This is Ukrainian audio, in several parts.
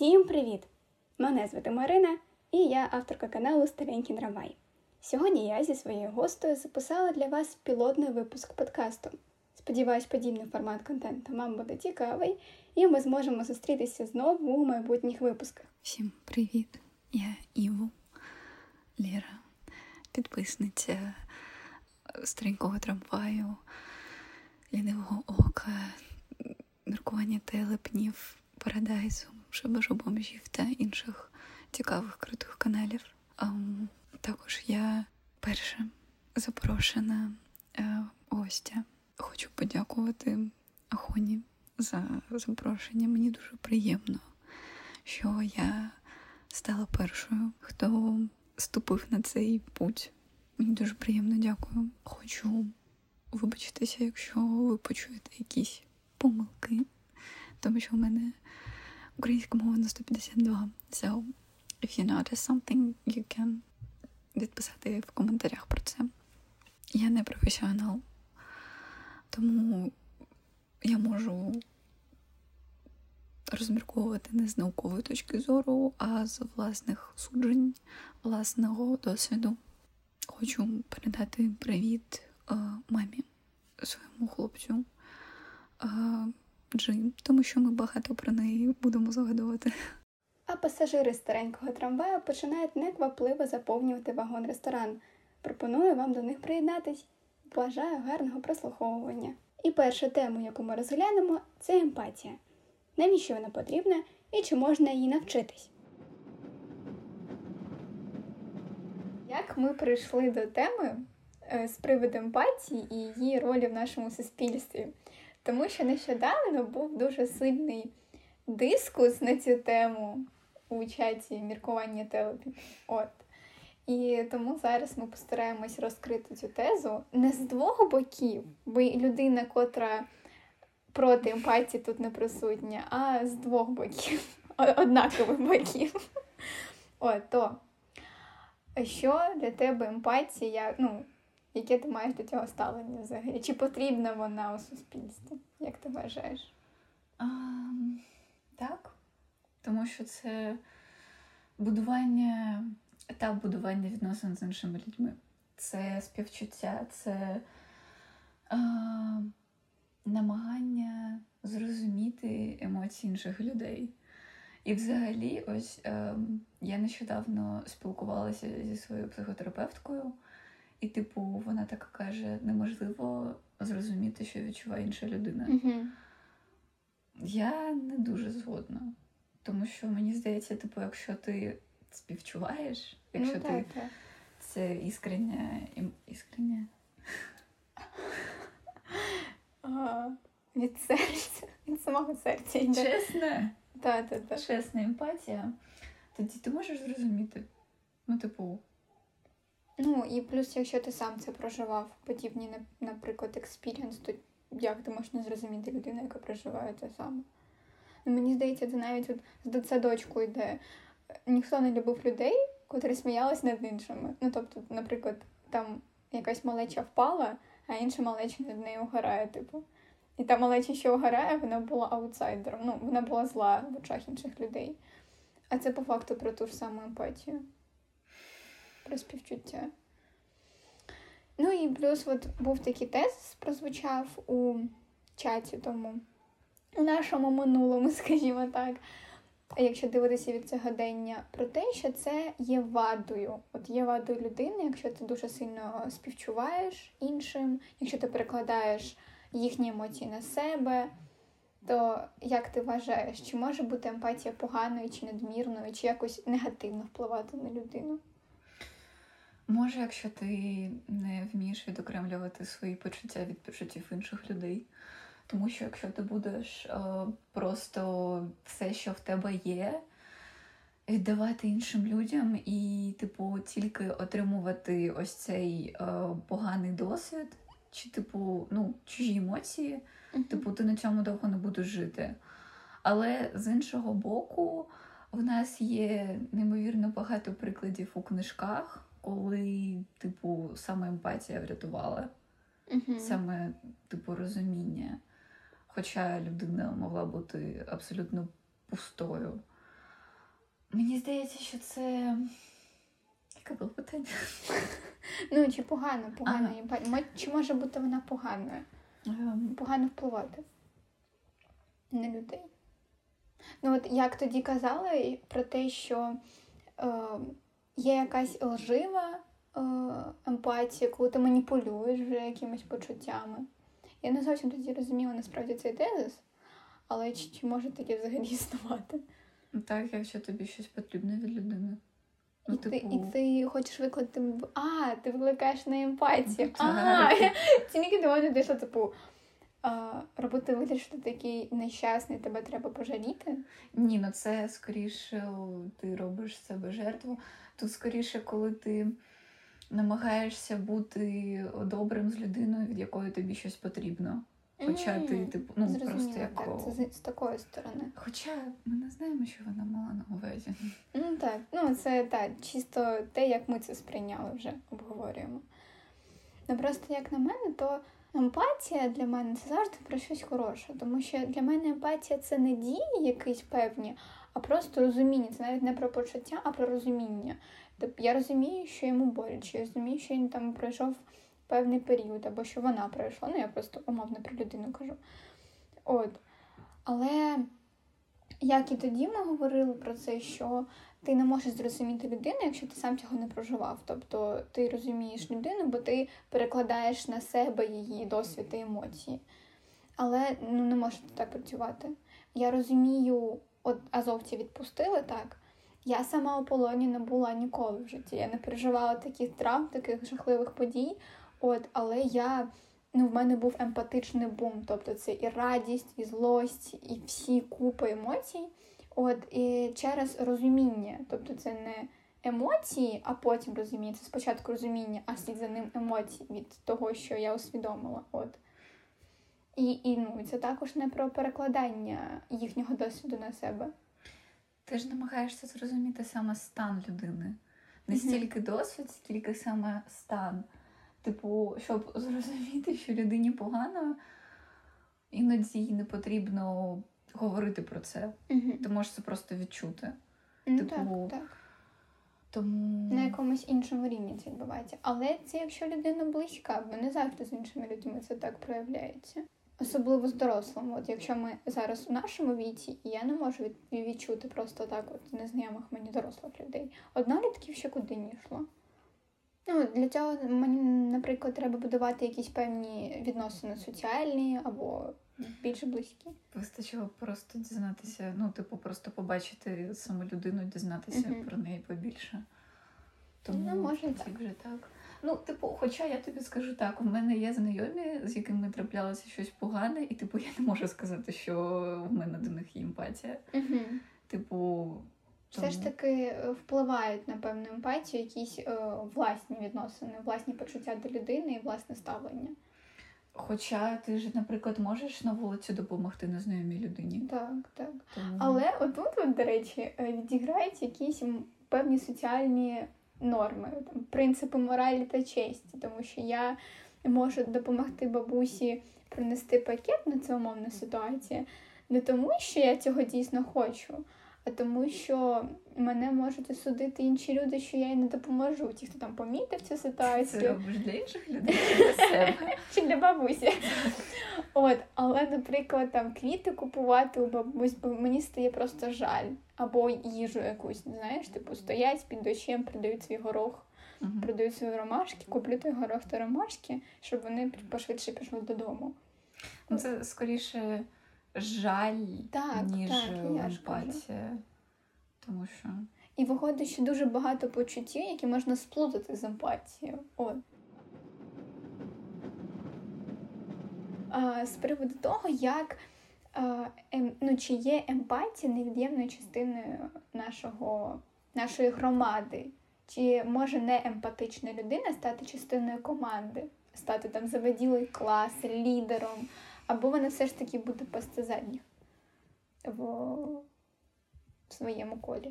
Всім привіт! Мене звати Марина і я авторка каналу Старенький Трамвай. Сьогодні я зі своєю гостею записала для вас пілотний випуск подкасту. Сподіваюсь, подібний формат контенту вам буде цікавий, і ми зможемо зустрітися знову у майбутніх випусках. Всім привіт! Я Іву Ліра, підписниця старенького трамваю, лінивого ока, міркування телепнів, парадайзу, шибажу бомжів та інших цікавих крутих каналів. Також я перша запрошена е, гостя. Хочу подякувати Ахоні за запрошення. Мені дуже приємно, що я стала першою, хто ступив на цей путь. Мені дуже приємно дякую. Хочу вибачитися, якщо ви почуєте якісь помилки, тому що в мене українська мова на 152. So, if you notice something, you can відписати в коментарях про це. Я не професіонал, тому я можу розмірковувати не з наукової точки зору, а з власних суджень, власного досвіду. Хочу передати привіт е, мамі, своєму хлопцю е, Джим, тому що ми багато про неї будемо згадувати. А пасажири старенького трамваю починають неквапливо заповнювати вагон-ресторан. Пропоную вам до них приєднатись. Бажаю гарного прослуховування. І перша тема, яку ми розглянемо, це емпатія. Навіщо вона потрібна і чи можна її навчитись? Як ми прийшли до теми е, з приводу емпатії і її ролі в нашому суспільстві? Тому що нещодавно був дуже сильний дискус на цю тему у чаті міркування телепів. От. І тому зараз ми постараємось розкрити цю тезу не з двох боків, бо людина, котра проти емпатії тут не присутня, а з двох боків, однакових боків. От, то що для тебе емпатія? Ну, яке ти маєш до цього ставлення взагалі? Чи потрібна вона у суспільстві? Як ти вважаєш? А, так, тому що це будування, етап будування відносин з іншими людьми. Це співчуття, це а, намагання зрозуміти емоції інших людей. І взагалі, ось е, я нещодавно спілкувалася зі своєю психотерапевткою, і, типу, вона так каже: неможливо зрозуміти, що відчуває інша людина. Угу. Я не дуже згодна. Тому що мені здається, типу, якщо ти співчуваєш, якщо ну, ти так, це іскрення, іскрення. Від серця, від самого серця йде. Чесне, Так, так, так. чесна емпатія, тоді ти можеш зрозуміти. Ну, типу, Ну і плюс, якщо ти сам це проживав, подібні, на- наприклад, experience, то як ти можеш не зрозуміти людину, яка проживає те саме? Ну, мені здається, це навіть з дитсадочку йде. Ніхто не любив людей, котрі сміялись над іншими. Ну, тобто, наприклад, там якась малеча впала, а інша малеча над нею угорає, типу. І та малеча, що угорає, вона була аутсайдером. Ну, вона була зла в очах інших людей. А це по факту про ту ж саму емпатію. Про співчуття. Ну і плюс от був такий тезис, прозвучав у чаті тому, у нашому минулому, скажімо так. Якщо дивитися від сьогодення, про те, що це є вадою. От є вадою людини, якщо ти дуже сильно співчуваєш іншим, якщо ти перекладаєш їхні емоції на себе, то як ти вважаєш, чи може бути емпатія поганою чи надмірною, чи якось негативно впливати на людину? Може, якщо ти не вмієш відокремлювати свої почуття від почуттів інших людей. Тому що якщо ти будеш е, просто все, що в тебе є, віддавати іншим людям і, типу, тільки отримувати ось цей е, поганий досвід, чи, типу, ну, чужі емоції, типу, ти на цьому довго не будеш жити. Але з іншого боку, в нас є неймовірно багато прикладів у книжках, коли, типу, саме емпатія врятувала, Мгм. саме, типу, розуміння. Хоча людина могла бути абсолютно пустою. Мені здається, що це. Яке було питання? Ну, чи погано, погано. Ага. Чи може бути вона поганою? Погано впливати на людей. Ну, от як тоді казали про те, що е, є якась лжива е, емпатія, коли ти маніпулюєш вже якимись почуттями. Я не зовсім тоді розуміла насправді цей тезис, але чи, чи може таке взагалі існувати? Так, якщо тобі щось потрібне від людини. Ну, і, типу... ти, і ти хочеш викликати. А, ти викликаєш на емпатію. А, Тільки до мене дійшло, типу, робити вигляд, що ти такий нещасний, тебе треба пожаліти? Ні, ну це скоріше ти робиш себе жертву. Тут скоріше, коли ти намагаєшся бути добрим з людиною, від якої тобі щось потрібно. Хоча mm, ти, типу, ну Зрозуміло, просто як... Так, це з, з такої сторони. Хоча ми не знаємо, що вона мала на увазі. Ну так, ну це так, чисто те, як ми це сприйняли, вже обговорюємо. Ну просто як на мене, то емпатія для мене це завжди про щось хороше. Тому що для мене емпатія це не дії якісь певні, а просто розуміння. Це навіть не про почуття, а про розуміння. Тобто я розумію, що йому боляче, я розумію, що він там пройшов певний період, або що вона пройшла. Ну, я просто умовно про людину кажу. От. Але як і тоді ми говорили про це, що ти не можеш зрозуміти людину, якщо ти сам цього не проживав. Тобто ти розумієш людину, бо ти перекладаєш на себе її досвід і емоції. Але ну, не може так працювати. Я розумію, от азовці відпустили так. Я сама у полоні не була ніколи в житті. Я не переживала таких травм, таких жахливих подій. От, але я ну, в мене був емпатичний бум. Тобто це і радість, і злость, і всі купи емоцій. От, і через розуміння. Тобто це не емоції, а потім розуміння. Це спочатку розуміння, а слід за ним емоції від того, що я усвідомила. От. І і ну, це також не про перекладання їхнього досвіду на себе. Ти ж намагаєшся зрозуміти саме стан людини. Не стільки досвід, скільки саме стан. Типу, щоб зрозуміти, що людині погано, іноді їй не потрібно говорити про це. Ти можеш це просто відчути. Ну, типу, так, так. Тому... На якомусь іншому рівні це відбувається. Але це якщо людина близька, бо не завжди з іншими людьми це так проявляється. Особливо з дорослими. От якщо ми зараз у нашому віці, і я не можу відчути просто так, от незнайомих мені дорослих людей. Однолітків ще куди не йшло. Ну, Для цього мені, наприклад, треба будувати якісь певні відносини соціальні або більш близькі. Вистачило просто дізнатися, ну, типу, просто побачити саму людину, дізнатися uh-huh. про неї побільше. Тому ну, може так. вже так. Ну, типу, хоча я тобі скажу так, у мене є знайомі, з якими траплялося щось погане, і типу я не можу сказати, що в мене до них є емпатія. Uh-huh. Типу, все ж таки е, впливають на певну емпатію, якісь е, власні відносини, власні почуття до людини і власне ставлення. Хоча ти ж, наприклад, можеш на вулиці допомогти незнайомій людині. Так, так. Тому... Але отут, от, до речі, е, відіграють якісь певні соціальні норми, там, принципи моралі та честі, тому що я можу допомогти бабусі принести пакет на це умовна ситуація, не тому, що я цього дійсно хочу тому, що мене можуть осудити інші люди, що я їй не допоможу. Ті, хто там помітив цю ситуацію. Це робиш для інших людей чи для себе? Чи для бабусі. От, але, наприклад, там квіти купувати у бабусь, бо мені стає просто жаль. Або їжу якусь, знаєш, типу стоять під дощем, продають свій горох. Uh-huh. Продають свої ромашки, куплю той горох та ромашки, щоб вони пошвидше пішли додому. Ну, Це скоріше жаль, так, ніж так, емпатія. Тому що. І виходить, що дуже багато почуттів, які можна сплутати з емпатією. От. А, З приводу того, як а, ем, ну, чи є емпатія невід'ємною частиною нашого, нашої громади, чи може не емпатична людина стати частиною команди, стати там заведілий клас, лідером. Або вона все ж таки буде пасти задніх в своєму колі.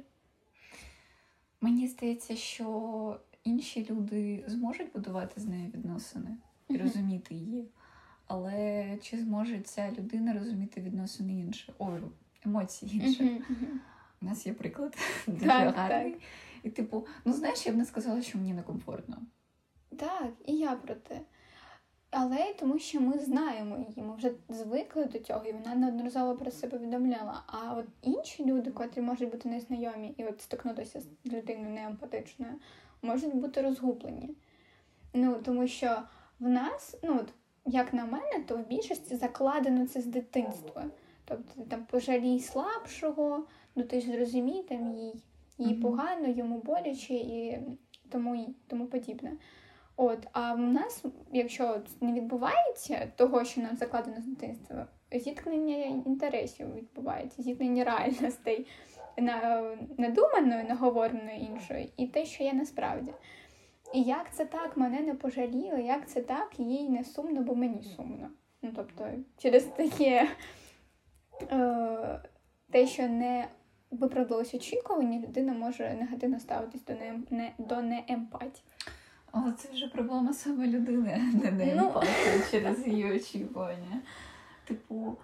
Мені здається, що інші люди зможуть будувати з нею відносини і розуміти її. Але чи зможе ця людина розуміти відносини інших? Ой, емоції інших? У нас є приклад дуже Так, гарний. так. І, типу, ну знаєш, я б не сказала, що мені некомфортно. Так, і я про те. Але й тому, що ми знаємо її, ми вже звикли до цього, і вона неодноразово про себе повідомляла. А от інші люди, котрі можуть бути незнайомі і от стикнутися з людиною неемпатичною, можуть бути розгублені. Ну, тому що в нас, ну от, як на мене, то в більшості закладено це з дитинства. Тобто там пожалій слабшого, ну ти ж зрозумій, там їй, їй погано, йому боляче і тому, і тому подібне. От, а в нас, якщо не відбувається того, що нам закладено з дитинства, зіткнення інтересів відбувається, зіткнення реальностей на, надуманої, наговореної іншої, і те, що є насправді. І як це так мене не пожаліли, як це так їй не сумно, бо мені сумно. Ну, тобто, через таке е, те, що не виправдалось очікування, людина може негативно ставитись до, не, не, до неемпатії. Але це вже проблема саме людини, а не не Ну. через її очікування. Типу.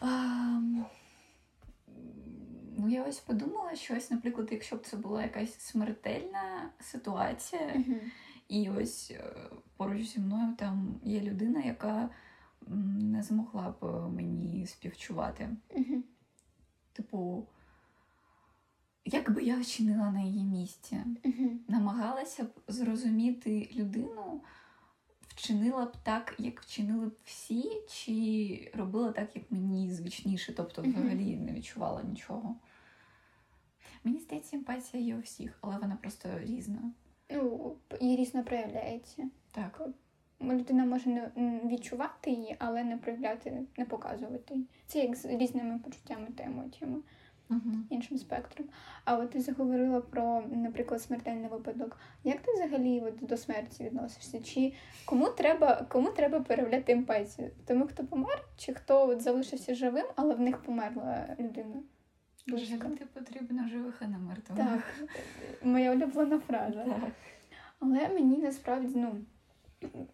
ам, Ну, я ось подумала, що ось, наприклад, якщо б це була якась смертельна ситуація, і ось е, поруч зі мною там є людина, яка не змогла б мені співчувати. Типу, як би я вчинила на її місці? Мгм. намагалася б зрозуміти людину, вчинила б так, як вчинили б всі, чи робила так, як мені звичніше, тобто взагалі не відчувала нічого. Мені здається, емпатія є у всіх, але вона просто різна. Ну, і різно проявляється. Так. Людина може не відчувати її, але не проявляти, не показувати. Це як з різними почуттями та емоціями, Угу. іншим спектром. А от ти заговорила про, наприклад, смертельний випадок. Як ти взагалі от, до смерті відносишся? Чи кому треба, кому треба проявляти емпатію? Тому, хто помер, чи хто от залишився живим, але в них померла людина? Жити потрібно живих, а не мертвих. Так, моя улюблена фраза. Так. Але мені насправді, ну,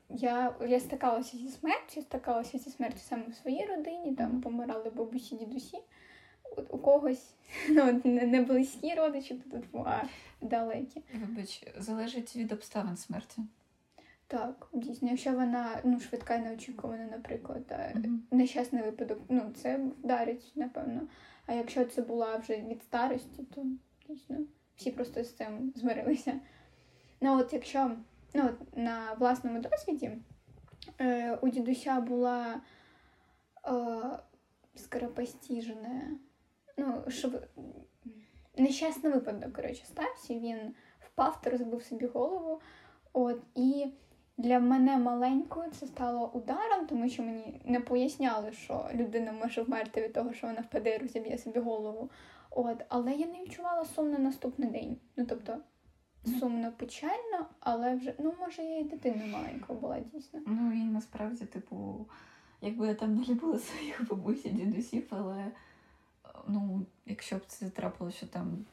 я, я стикалася зі смертю, стикалася зі смертю саме в своїй родині, там помирали бабусі, дідусі. У когось ну, не, близькі родичі, тут, а далекі. Вибач, залежить від обставин смерті. Так, дійсно, якщо вона ну, швидка і неочікувана, наприклад, Мгм. нещасний випадок, ну, це вдарить, напевно. А якщо це була вже від старості, то дійсно всі просто з цим змирилися. Ну, от якщо ну, от на власному досвіді е, у дідуся була е, скоропостіжна, ну, щоб нещасний випадок, коротше, стався. Він впав та розбив собі голову. От, і для мене маленькою це стало ударом, тому що мені не поясняли, що людина може вмерти від того, що вона впаде і розіб'є собі голову. От, але я не відчувала сум на наступний день. Ну тобто сумно печально, але вже ну може я і дитина маленька була дійсно. Ну і насправді, типу, якби я там не любила своїх бабусі, дідусів, але ну, якщо б це трапилося, там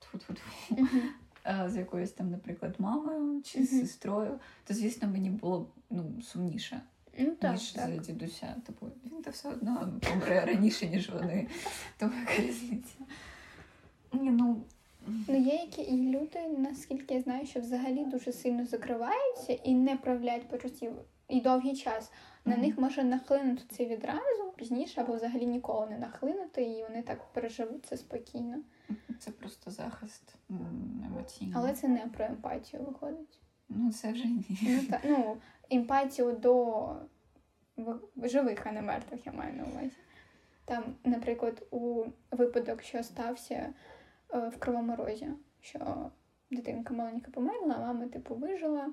тьфу-тьфу-тьфу, з якоюсь там, наприклад, мамою чи з сестрою, то звісно мені було б ну, сумніше, Ну так, ніж так. за дідуся. Типу, він то все одно помре раніше, ніж вони. Тому яка різниця. Ні, ну, Ну, є які і люди, наскільки я знаю, що взагалі дуже сильно закриваються і не проявляють почуттів і довгий час. На них може нахлинути це відразу пізніше, або взагалі ніколи не нахлинути, і вони так переживуть це спокійно. це просто захист емоційний. Але це не про емпатію виходить. Ну, це вже ні. Ну, та, ну емпатію до живих, а не мертвих, я маю на увазі. Там, наприклад, у випадок, що стався е, в Кривому Розі, що дитинка маленька померла, а мама типу вижила,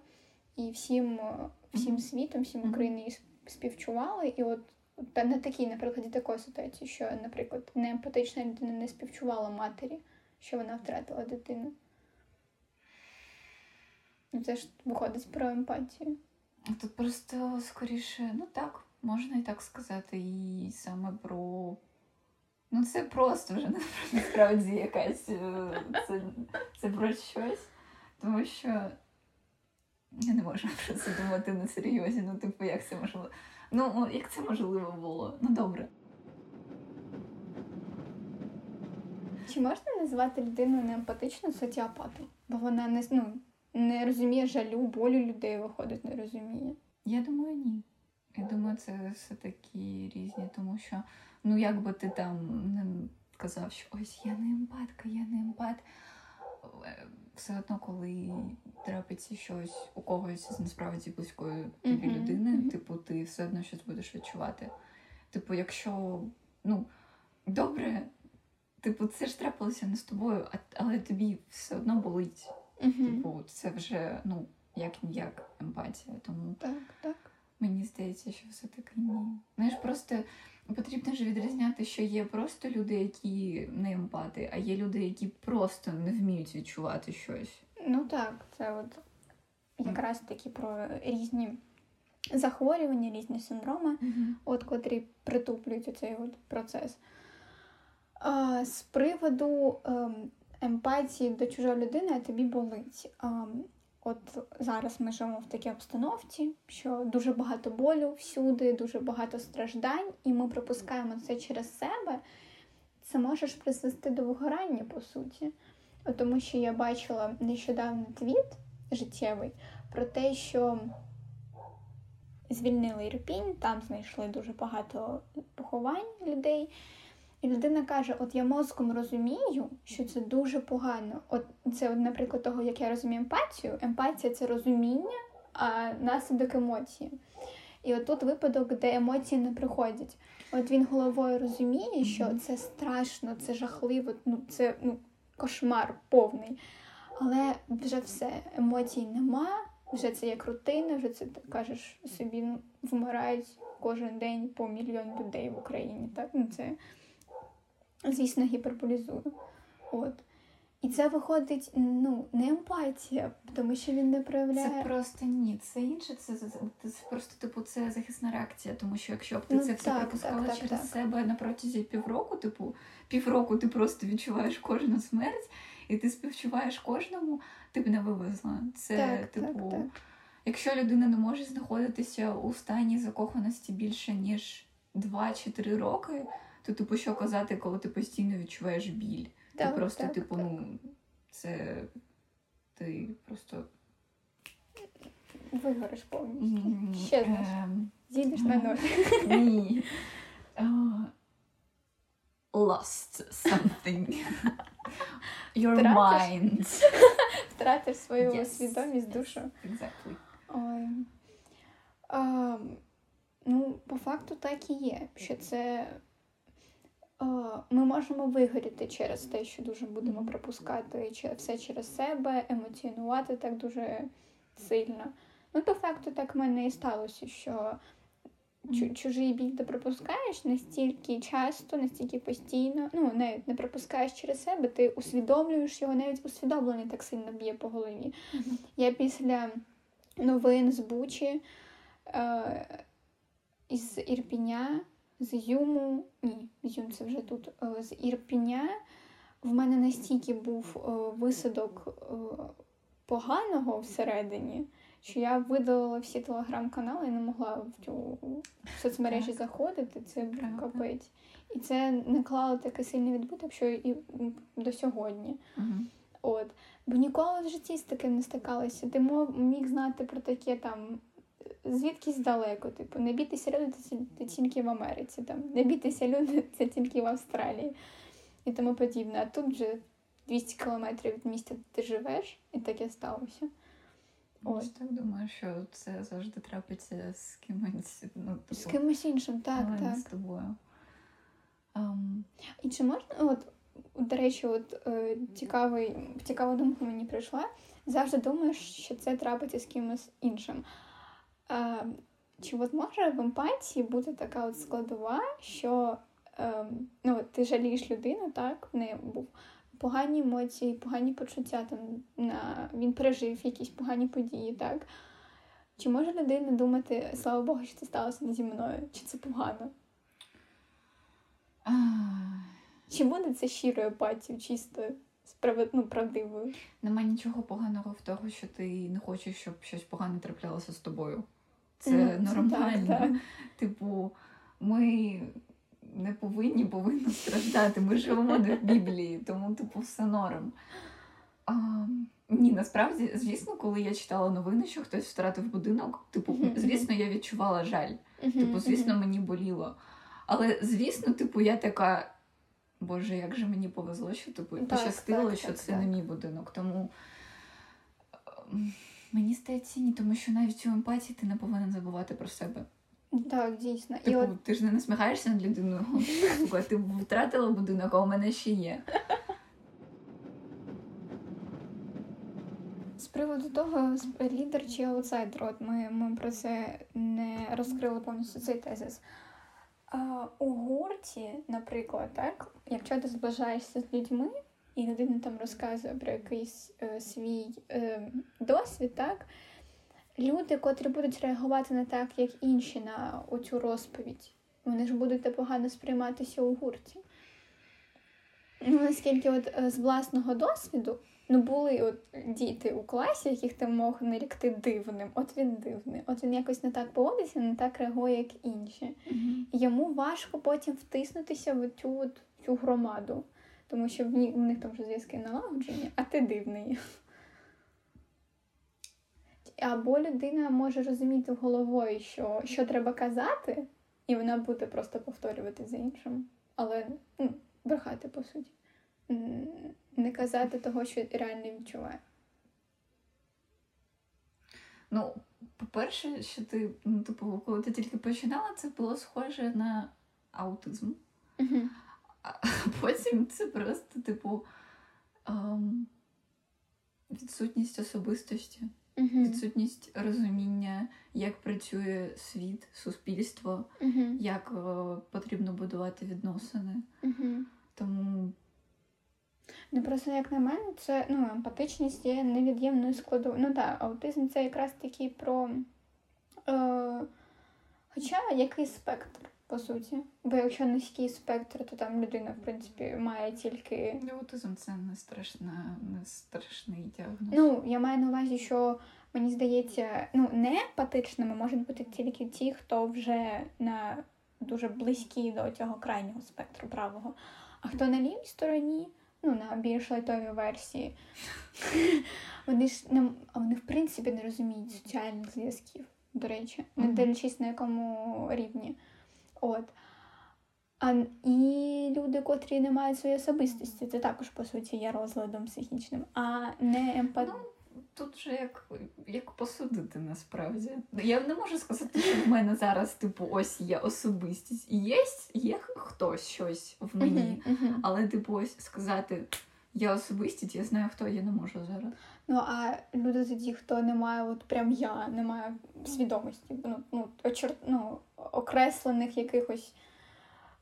і всім, е, всім світом, всім. Україною співчували. І от на такій, наприклад, такої ситуації, що, наприклад, неемпатична людина не співчувала матері, що вона втратила дитину. Ну, Це ж виходить про емпатію. Тут просто скоріше, ну так, можна і так сказати, і саме про. Ну, це просто вже насправді якась. е, Це, це про щось. Тому що я не можу про це думати на серйозі. Ну, типу, як це можливо? Ну, як це можливо було? Ну, добре. чи можна назвати людину неемпатичною соціопатом? Бо вона не ну, не розуміє жалю, болю людей виходить, не розуміє. Я думаю, ні. Я думаю, це все такі різні, тому що ну якби ти там не казав, що ось я не емпатка, я не емпат. Все одно, коли трапиться щось у когось з насправді близької тобі Мгм, людини, типу, ти все одно щось будеш відчувати. Типу, якщо ну добре, типу, це ж трапилося не з тобою, а, але тобі все одно болить. Угу. Типу, це вже ну як ніяк емпатія. Тому Так, так. Мені здається, що все-таки ні. Знаєш, просто потрібно ж відрізняти, що є просто люди, які не емпати, а є люди, які просто не вміють відчувати щось. Ну так, це от якраз таки про різні захворювання, різні синдроми, от котрі притуплюють цей от процес. А, з приводу ем, емпатії до чужої людини, а тобі болить. Ем, от зараз ми живемо в такій обстановці, що дуже багато болю всюди, дуже багато страждань, і ми пропускаємо це через себе. Це може призвести до вигорання, по суті. От Тому що я бачила нещодавно твіт життєвий про те, що звільнили Ірпінь, там знайшли дуже багато поховань людей. І людина каже: От я мозком розумію, що це дуже погано. От це, наприклад, того, як я розумію емпатію. Емпатія це розуміння, а наслідок емоції. І от тут випадок, де емоції не приходять. От він головою розуміє, що це страшно, це жахливо, ну це ну, кошмар повний. Але вже все, емоцій нема, вже це як рутина, вже це кажеш собі, ну, вмирають кожен день по мільйон людей в Україні. Так? Ну, це, звісно, гіперболізую. От. І це виходить ну, не емпатія, тому що він не проявляє. Це просто ні. Це інше, це, це, це просто типу це захисна реакція. Тому що якщо б ти Ну, це все пропускала так, через так. себе на протязі півроку, типу, півроку ти просто відчуваєш кожну смерть, і ти співчуваєш кожному, ти б не вивезла. Це, Так, типу, так, так. якщо людина не може знаходитися у стані закоханості більше ніж 2 чи 3 роки, то типу що казати, коли ти постійно відчуваєш біль. Так, ти просто, так, типу, так. ну це ти просто Вигориш повністю. М, Щезнеш. ем, Зійдеш на нуль. Ні. А, Lost something. Your Втратиш? mind. Втратиш свою Yes. свідомість, душу. Exactly. Ой. А, ну, по факту так і є, що це ми можемо вигоріти через те, що дуже будемо пропускати все через себе, емоціонувати так дуже сильно. Ну, по факту так в мене і сталося, що чужий біль ти пропускаєш настільки часто, настільки постійно, ну, навіть не пропускаєш через себе, ти усвідомлюєш його, навіть усвідомлений так сильно б'є по голові. Я після новин з Бучі е, із Ірпіня, з Юму, ні, Юм це вже тут, е, з Ірпіня в мене настільки був е, висадок е, поганого всередині, що я видалила всі телеграм-канали і не могла в цю соцмережі Так. заходити. Це був капець. І це наклало такий сильний відбиток, що і до сьогодні. Мгм. От. Бо ніколи в житті з таким не стикалася. Ти міг знати про таке там звідкись далеко. Типу, не бійтеся люди, це, тільки в Америці, там, не бійтеся люди, це тільки в Австралії і тому подібне. А тут вже 200 кілометрів від місця, де ти живеш, і таке сталося. Ось. так думаю, що це завжди трапиться з кимось, ну, З типу, кимось іншим, так, але не з тобою. Ам, І чи можна, от, до речі, от е, цікавий, цікава думка мені прийшла. Завжди думаєш, що це трапиться з кимось іншим. Чи от може в емпатії бути така от складова, що е, ну, ти жалієш людину, так, в неї був погані емоції, погані почуття, там, на, він пережив якісь погані події, так? Чи може людина думати, слава Богу, що це сталося зі мною, чи це погано? Чи буде це щирою апатією, чисто справед... ну, правдивою? Нема нічого поганого в того, що ти не хочеш, щоб щось погане траплялося з тобою. Це Ну, нормально. так, так. Типу, ми не повинні повинні страждати. Ми живемо не в Біблії, тому типу все норм. А, Ні, насправді, звісно, коли я читала новини, що хтось втратив будинок, типу, звісно, я відчувала жаль. Типу, звісно, мені боліло. Але, звісно, типу, я така. Боже, як же мені повезло, що типу Так, пощастило, так, що так, це так. не мій будинок. Тому ем, мені здається, ні, тому що навіть у емпатії ти не повинен забувати про себе. Так, дійсно. І Типу, от ти ж не насміхаєшся над людиною. Ти втратила будинок, а у мене ще є. з приводу того, лідер чи аутсайдер, от ми, ми про це не розкрили повністю цей тезис. У гурті, наприклад, так, якщо ти зближаєшся з людьми, і людина там розказує про якийсь е, свій е, досвід, так, люди, котрі будуть реагувати не так, як інші на оцю розповідь, вони ж будуть погано сприйматися у гурті. Ну, наскільки от е, з власного досвіду, ну були от діти у класі, яких ти мог нарікти дивним. От він дивний, от він якось не так поводиться, не так реагує, як інші. І йому важко потім втиснутися в цю, от, цю громаду, тому що в, ні, в них там вже зв'язки налагоджені, а ти дивний. Або людина може розуміти головою, що, що треба казати, і вона буде просто повторювати за іншим. Але ну, брехати, по суті. Не казати того, що реально відчуває. Ну, по-перше, що ти, ну, типу, коли ти тільки починала, це було схоже на аутизм. А потім це просто, типу, ем, відсутність особистості, відсутність розуміння, як працює світ, суспільство, як е, потрібно будувати відносини. Тому Ну просто як на мене, це ну, емпатичність є невід'ємною складовою. Ну так, аутизм це якраз таки про. Е, хоча який спектр, по суті. Бо якщо низький спектр, то там людина, в принципі, має тільки. аутизм це не страшна, не страшний діагноз. Ну, я маю на увазі, що мені здається, ну, не емпатичними можуть бути тільки ті, хто вже на дуже близький до цього крайнього спектру правого. А хто на лівій стороні, ну, на більш лайтовій версії, вони ж не, а вони, в принципі, не розуміють соціальних зв'язків, до речі, не дивлячись на якому рівні. От. А, і люди, котрі не мають своєї особистості, це також, по суті, є розладом психічним, а не емпат... Ну, Тут же як, як посудити насправді. Я не можу сказати, що в мене зараз, типу, ось є особистість. І є, є хтось щось в мені. Але, типу, ось сказати, я особистість, я знаю, хто я не можу зараз. Ну, а люди тоді, хто не має, от прям я, не має свідомості, ну, ну, очер... ну окреслених якихось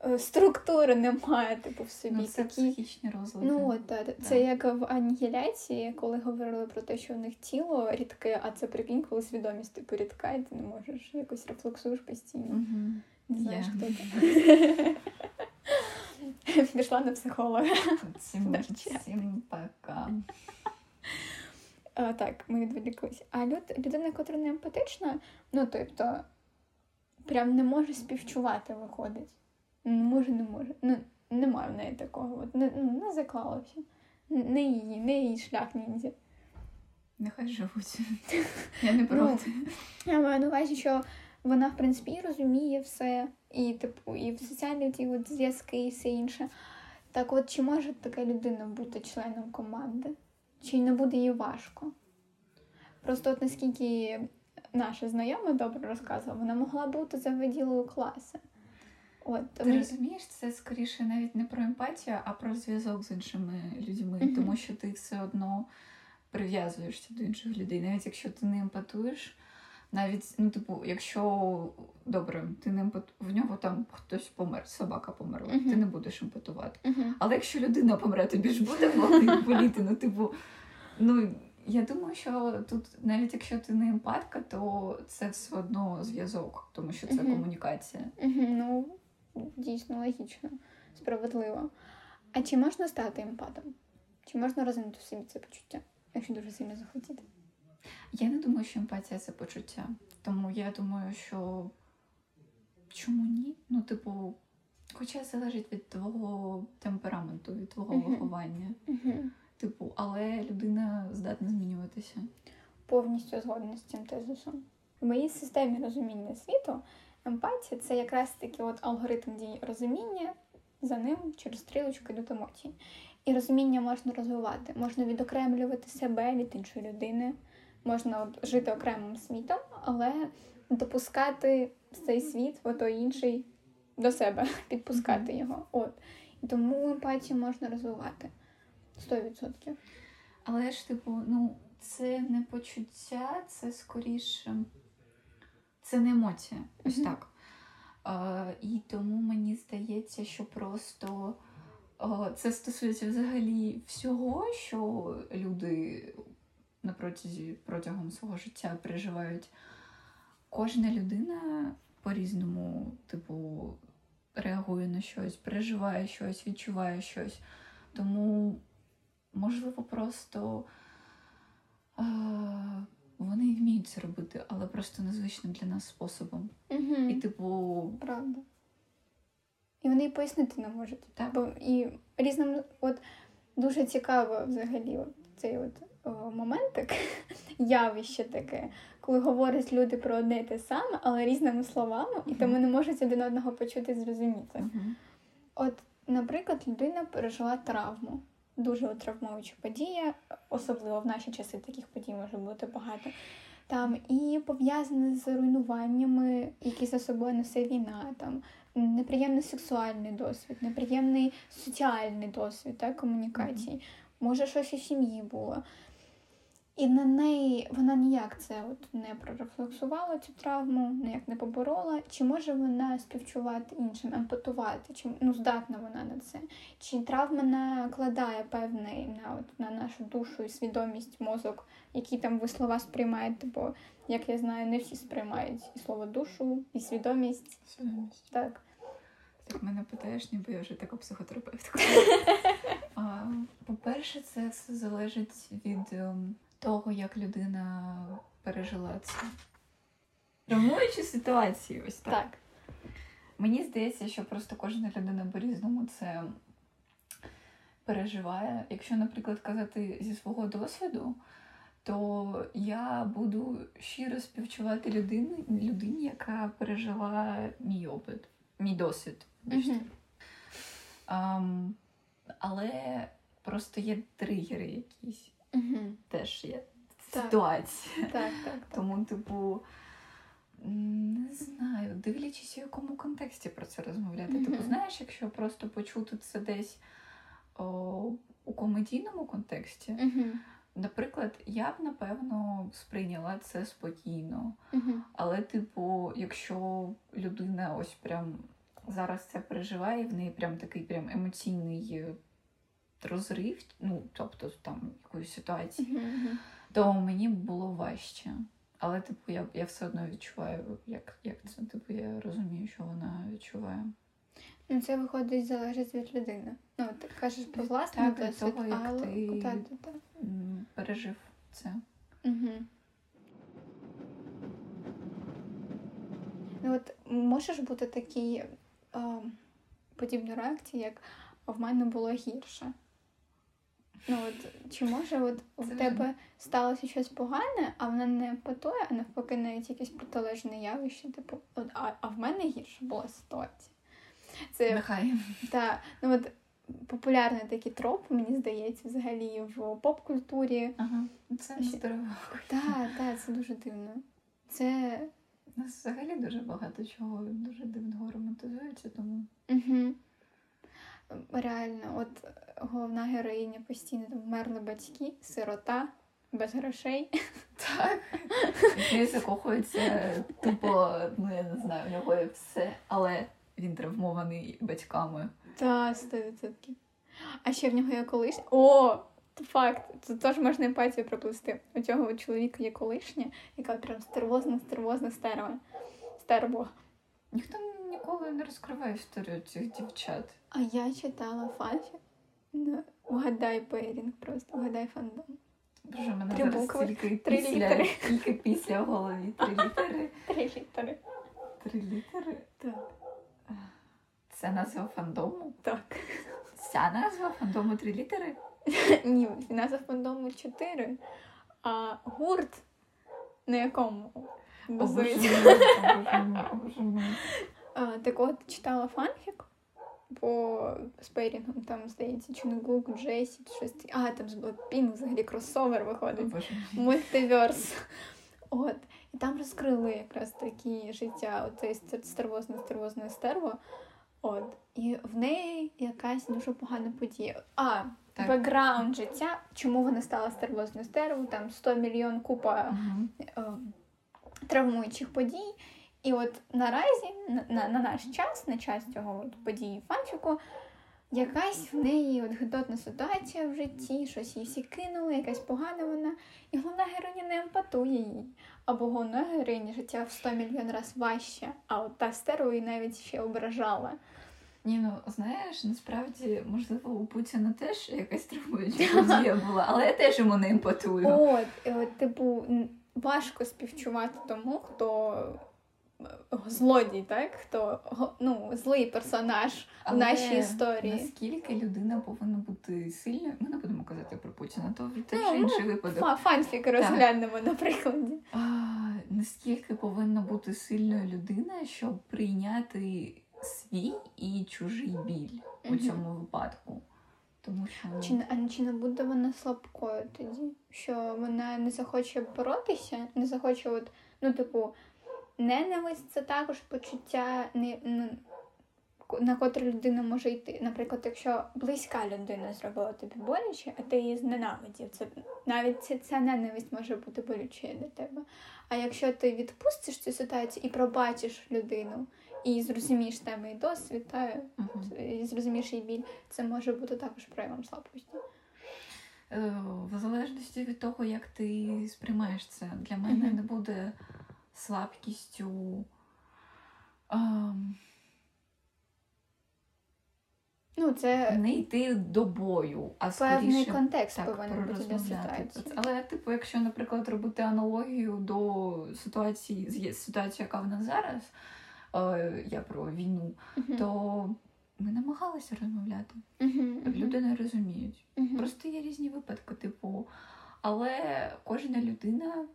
е, структур немає, типу, в собі. Ну, це Такі... психічні розлади. Ну, от, та- та- це як в анігіляції, коли говорили про те, що в них тіло рідке, а це прикинь, коли свідомість типу рідка, і ти не можеш якось рефлексуєш постійно. Мгм. Не знаєш, хто ти. Пішла на психолога. Всім, всім пока. А, так, ми відволіклися. А люд, людина, яка не емпатична, ну тобто, прям не може співчувати, виходить. Не може, не може. Ну, немає в неї такого. От, не, ну, не заклалося. Не її, не її шлях ніндзя. Нехай живуть. Я не проти. Я маю на увазі, що вона, в принципі, розуміє все, і типу, і в соціальні ті от зв'язки, і все інше. Так от, чи може така людина бути членом команди? Чи не буде їй важко? Просто от наскільки наша знайома добре розказувала, вона могла бути за виділою класу. От, Ти мені- розумієш, це скоріше навіть не про емпатію, а про зв'язок з іншими людьми, Мгм. тому що ти все одно прив'язуєшся до інших людей, навіть якщо ти не емпатуєш. Навіть, ну, типу, якщо добре, ти не емпат... в нього там хтось помер, собака померла, Мгм. ти не будеш емпатувати. Мгм. Але якщо людина помре, тобі ж буде болі- боліти. Ну, типу, ну я думаю, що тут, навіть якщо ти не емпатка, то це все одно зв'язок, тому що це Мгм. комунікація. Мгм, Ну, дійсно логічно, справедливо. А чи можна стати емпатом? Чи можна розвинути в собі це почуття, якщо дуже сильно захотіти? Я не думаю, що емпатія це почуття. Тому я думаю, що чому ні? Ну, типу, Хоча залежить від твого темпераменту, від твого Мгм. виховання. Угу. Типу, але людина здатна змінюватися. Повністю згодна з цим тезисом. В моїй системі розуміння світу емпатія це якраз таки от алгоритм дії розуміння, за ним через стрілочку йдуть емоції. І розуміння можна розвивати, можна відокремлювати себе від іншої людини, можна от жити окремим світом, але допускати цей світ, в той інший, до себе, підпускати його. От. І тому емпатію можна розвивати. 100%. Але ж, типу, ну, це не почуття, це скоріше. Це не емоція. Ось Мгм. так. А, і тому мені здається, що просто а, це стосується взагалі всього, що люди на протязі протягом свого життя переживають. Кожна людина по-різному, типу, реагує на щось, переживає щось, відчуває щось. Тому, можливо, просто е, вони вміють це робити, але просто незвичним для нас способом. Угу. І, типу, Правда. І вони і пояснити не можуть. Так. Бо і різним, от дуже цікаво взагалі от цей от о, моментик, явище таке, коли говорять люди про одне і те саме, але різними словами, і тому не можуть один одного почути і зрозуміти. мгм. От, наприклад, людина пережила травму. Дуже травмуюча подія, особливо в наші часи таких подій може бути багато. Там і пов'язане з руйнуваннями, які за собою несе війна, там неприємний сексуальний досвід, неприємний соціальний досвід так, комунікації. Може, щось у сім'ї було. І на неї вона ніяк це от не прорефлексувала цю травму, ніяк не поборола. Чи може вона співчувати іншим, емпатувати? Чи ну здатна вона на це? Чи травма накладає певний на от на нашу душу і свідомість, мозок, які там ви слова сприймаєте? Бо, як я знаю, не всі сприймають і слово душу, і свідомість. Свідомість. Так. Так мене питаєш, ніби я вже така психотерапевтка. По-перше, це все залежить від ем, того, як людина пережила це. Травмуючі ситуації, ось так. Так. Мені здається, що просто кожна людина по-різному це переживає. Якщо, наприклад, казати зі свого досвіду, то я буду щиро співчувати людині, людині, яка пережила мій опит, мій досвід. Мгм. Ам, але просто є тригери якісь, Угу. теж є Так. ситуації. Так, так, так. Тому, типу, не знаю, дивлячись, у якому контексті про це розмовляти. Мгм. Типу, знаєш, якщо просто почути це десь о, у комедійному контексті, Угу. наприклад, я б напевно сприйняла це спокійно. Угу. Але, типу, якщо людина ось прям зараз це переживає, в неї прям такий прям емоційний розрив, ну, тобто там якоїсь ситуації, то мені було важче. Але, типу, я, я все одно відчуваю, як, як це. Типу, я розумію, що вона відчуває. Ну, це виходить залежить від людини. Ну, ти кажеш про власний Так, від досвід, того, як але ти- так, так, так. Пережив це. Угу. Ну, от можеш бути такий а, подібні реакції, як в мене було гірше. Ну, от, чи може от Це в вже- тебе сталося щось погане, а воно не патує, а навпаки навіть якесь протилежне явище, типу, от, а, а в мене гірша була ситуація. Це Нехай. та, ну от популярний такий троп, мені здається, взагалі в поп-культурі. Ага. Це Ще- здорово. Так, так, це дуже дивно. Це У нас взагалі дуже багато чого дуже дивного романтизується, тому угу. Реально, от головна героїня постійно там вмерли батьки, сирота, без грошей. Так. Він закохується, тупо, ну я не знаю, в нього є все, але він травмований батьками. Та, 100%. А ще в нього є колишня. О! Факт, це теж можна емпатію проплести. У цього чоловіка є колишня, яка прям стервозна, стервозна стерва. Стерво. Ніхто ніколи не розкриває історію цих дівчат. А я читала фанфік. Ну, угадай pairing просто, угадай фандом. Боже, мене Три зараз букви, тільки три після, літери. тільки після в голові. Три літери. Три літери. Три літери. Так. Це назва фандому? Так. Ця назва фандому три літери? Ні, назва фандому 4, а гурт на якому базується. А, Так от читала фанфік по з пейрінгам, там, здається, Чонгук, Дженні, чи щось. А, там з Blackpink взагалі кросовер виходить. Мультиверс. От. І там розкрили якраз такі життя оцей стервозне, стервозне стерво. От. І в неї якась дуже погана подія. А, Так. бекграунд життя, чому вона стала стервозною стервою, там 100 мільйон купа Мгм. е, травмуючих подій. І от наразі, на, на, на наш час, на час цього от події фанфіку, якась в неї от гидотна ситуація в житті, щось їй всі кинули, якась погана вона, і головна героїня не емпатує їй. Або головна героїня життя в 100 мільйон раз важче, а от та стерва її навіть ще ображала. Ні, ну знаєш, насправді, можливо, у Путіна теж якась травмуюча подія була, але я теж йому не емпатую. От, от, типу, важко співчувати тому, хто злодій, так? Хто ну, злий персонаж в нашій історії. Наскільки людина повинна бути сильною, ми не будемо казати про Путіна, то теж Ну, інший випадок. Фа- Фанфік розглянемо на прикладі. А, наскільки повинна бути сильною людина, щоб прийняти свій і чужий біль у цьому випадку? Тому що Чи, а чи не буде вона слабкою тоді? Що вона не захоче боротися, не захоче, от, ну, типу, ненависть це також почуття, не, на котре людина може йти. Наприклад, якщо близька людина зробила тобі боляче, а ти її зненавидів, це навіть ця, ця ненависть може бути болючою для тебе. А якщо ти відпустиш цю ситуацію і пробачиш людину, і зрозумієш там і досвід, та Мгм. і зрозумієш її біль, це може бути також проявом слабкості. Е, в залежності від того, як ти сприймаєш це, для мене Мгм. не буде слабкістю. ем, Ну, це не йти до бою, а певний скоріше контекст так, повинен бути для ситуації. Але, типу, якщо, наприклад, робити аналогію до ситуації, з ситуації, яка в нас зараз, е, я про війну, Мгм. то ми намагалися розмовляти. Мгм, мгм, Люди не розуміють. Просто є різні випадки, типу, але кожна людина.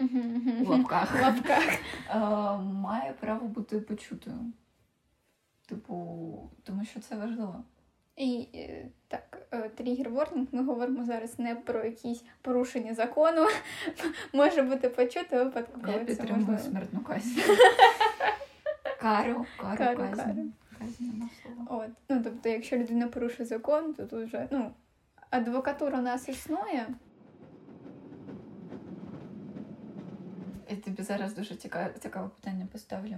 В лапках В лапках. е, має право бути почутою. Типу, тому що це важливо. І е, так, е, тригер ворнінг, ми говоримо зараз не про якісь порушення закону. Може бути почуто у випадку, Я коли це підтримую можливо. смертну казнь. Кару, кару, Кару, казнь. кару. От. Ну, тобто, якщо людина порушує закон, то тут вже ну, адвокатура у нас існує. Тобі зараз дуже цікаве, цікаве питання поставлю.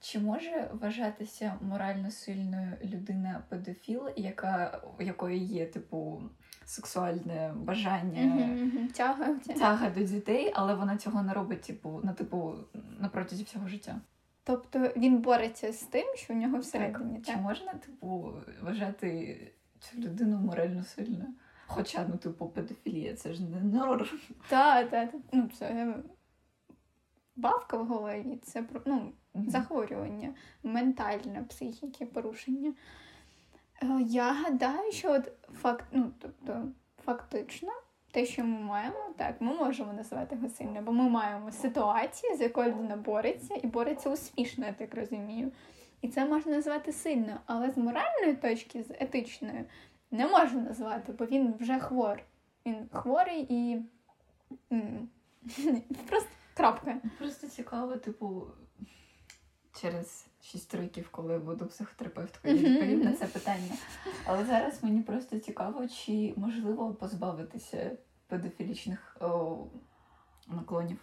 Чи може вважатися морально сильною людина педофіл, яка у якої є типу сексуальне бажання. Тяга. тяга до дітей, але вона цього не робить, типу, на типу на протязі всього життя? Тобто він бореться з тим, що в нього всередині. Чи Так? можна, типу, вважати цю людину морально сильною? Хоча, ну, типу, педофілія, це ж не норм. Так, так. Ну, це бавка в голові, це ну, захворювання, ментальне, психіки, порушення. Е, Я гадаю, що от факт, ну, тобто, фактично, те, що ми маємо, так, ми можемо називати його сильним, бо ми маємо ситуацію, з якою людина бореться, і бореться успішно, я так розумію. І це можна назвати сильно, але з моральної точки, з етичної, не можна назвати, бо він вже хвор. Він хворий і просто крапка. Просто цікаво, типу, через 6 років, коли буду психотерапевткою, я відповім на це питання. Але зараз мені просто цікаво, чи можливо позбавитися педофілічних о, наклонів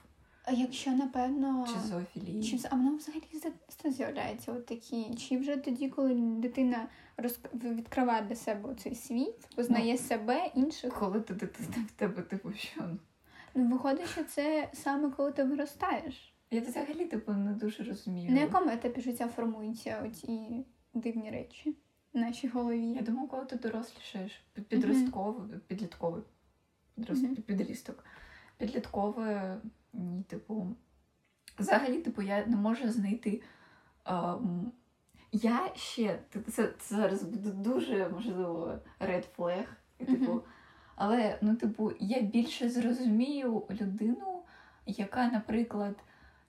А якщо, напевно, чи зоофілії. чи, а воно взагалі з- з'являється от такі, чи вже тоді, коли дитина роз... відкриває для себе цей світ, познає себе, інших, Коли ти дитина в тебе, типу, що? Ну виходить, що це саме коли ти виростаєш. Я взагалі типу не дуже розумію. На якому етапі життя формуються оці дивні речі в нашій голові? Я думаю, коли ти дорослішаєш, під- підростковий, підлітковий, підрост, Мгм. підлісток, підліткове, ні, типу, взагалі, типу, я не можу знайти ем, я ще це, це зараз буде дуже можливо red flag, і, типу, Мгм. Але ну, типу, я більше зрозумію людину, яка, наприклад,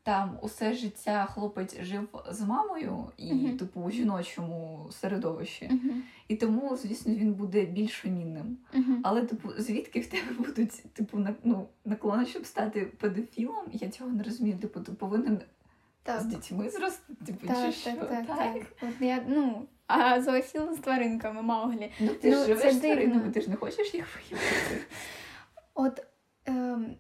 там усе життя хлопець жив з мамою і, Мгм. типу, у жіночому середовищі. Мгм. І тому, звісно, він буде більш фемінним. Мгм. Але, типу, звідки в тебе будуть типу, на, ну, наклони, щоб стати педофілом? Я цього не розумію. Типу, ти повинен Так. з дітьми зрости, типу, Так, чи так, що? так, так. От я, ну, а зоофіл з тваринками, Мауглі. Ну, ти Ну, ж це живеш з тваринами, ти ж не хочеш їх виїбати. От ем,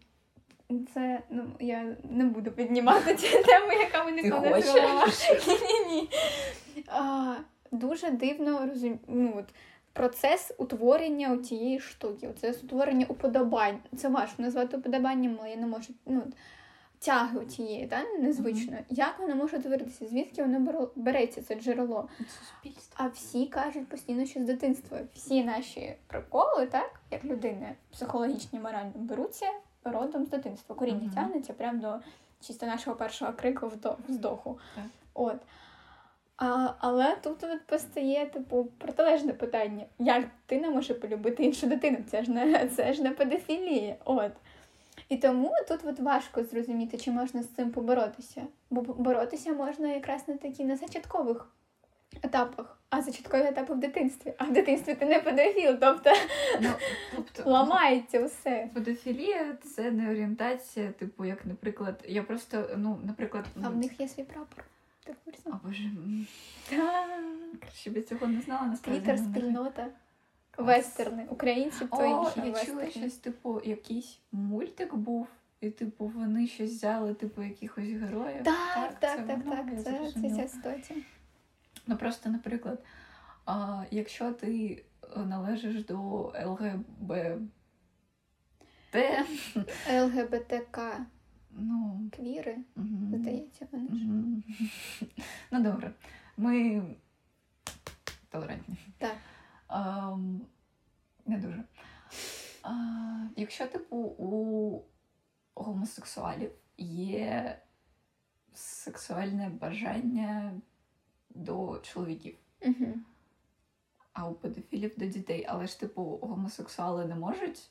це, ну, я не буду піднімати цю тему, яка мене понесла. Ні-ні-ні. А, Дуже дивно розум... ну, от, процес утворення цієї штуки. Це утворення уподобань. Це важко назвати уподобанням, але я не можу. Ну, от, тяги цієї, та, незвичної. Як воно може утворитися? Звідки воно береться, це джерело? Суспільство. А всі кажуть постійно, що з дитинства. Всі наші приколи, так, як людини, психологічні, моральні, беруться родом з дитинства. Коріння Мгм. тягнеться прямо до чисто нашого першого крику вздоху. Так. От. А, але тут от постає типу протилежне питання: як дитина може полюбити іншу дитину? Це ж не це ж не педофілія. От. І тому тут от важко зрозуміти, чи можна з цим поборотися. Бо боротися можна якраз на такі на зачаткових етапах, а зачаткові етапи в дитинстві. А в дитинстві ти не педофіл, тобто Ну, тобто, ламається все. Педофілія це не орієнтація, типу, як, наприклад, я просто, ну, наприклад, А в них є свій прапор. Ти курсі? О, боже, Так. краще б я цього не знала, насправді. Твіттер, ну, спільнота. Вестерни. Українці то О, інші я чула щось, типу, якийсь мультик був, і, типу, вони щось взяли, типу, якихось героїв. Так, так, це так, воно, так. Це, це ця ситуація. Ну просто, наприклад, а, якщо ти е, належиш до ЛГБТ, ЛГБТК ну квіри, мгм, здається, вони ж. мгм. ну добре, ми толерантні. Так. Ам, не дуже. А, якщо, типу, у гомосексуалів є сексуальне бажання до чоловіків, Угу. а у педофілів до дітей, але ж, типу, гомосексуали не можуть.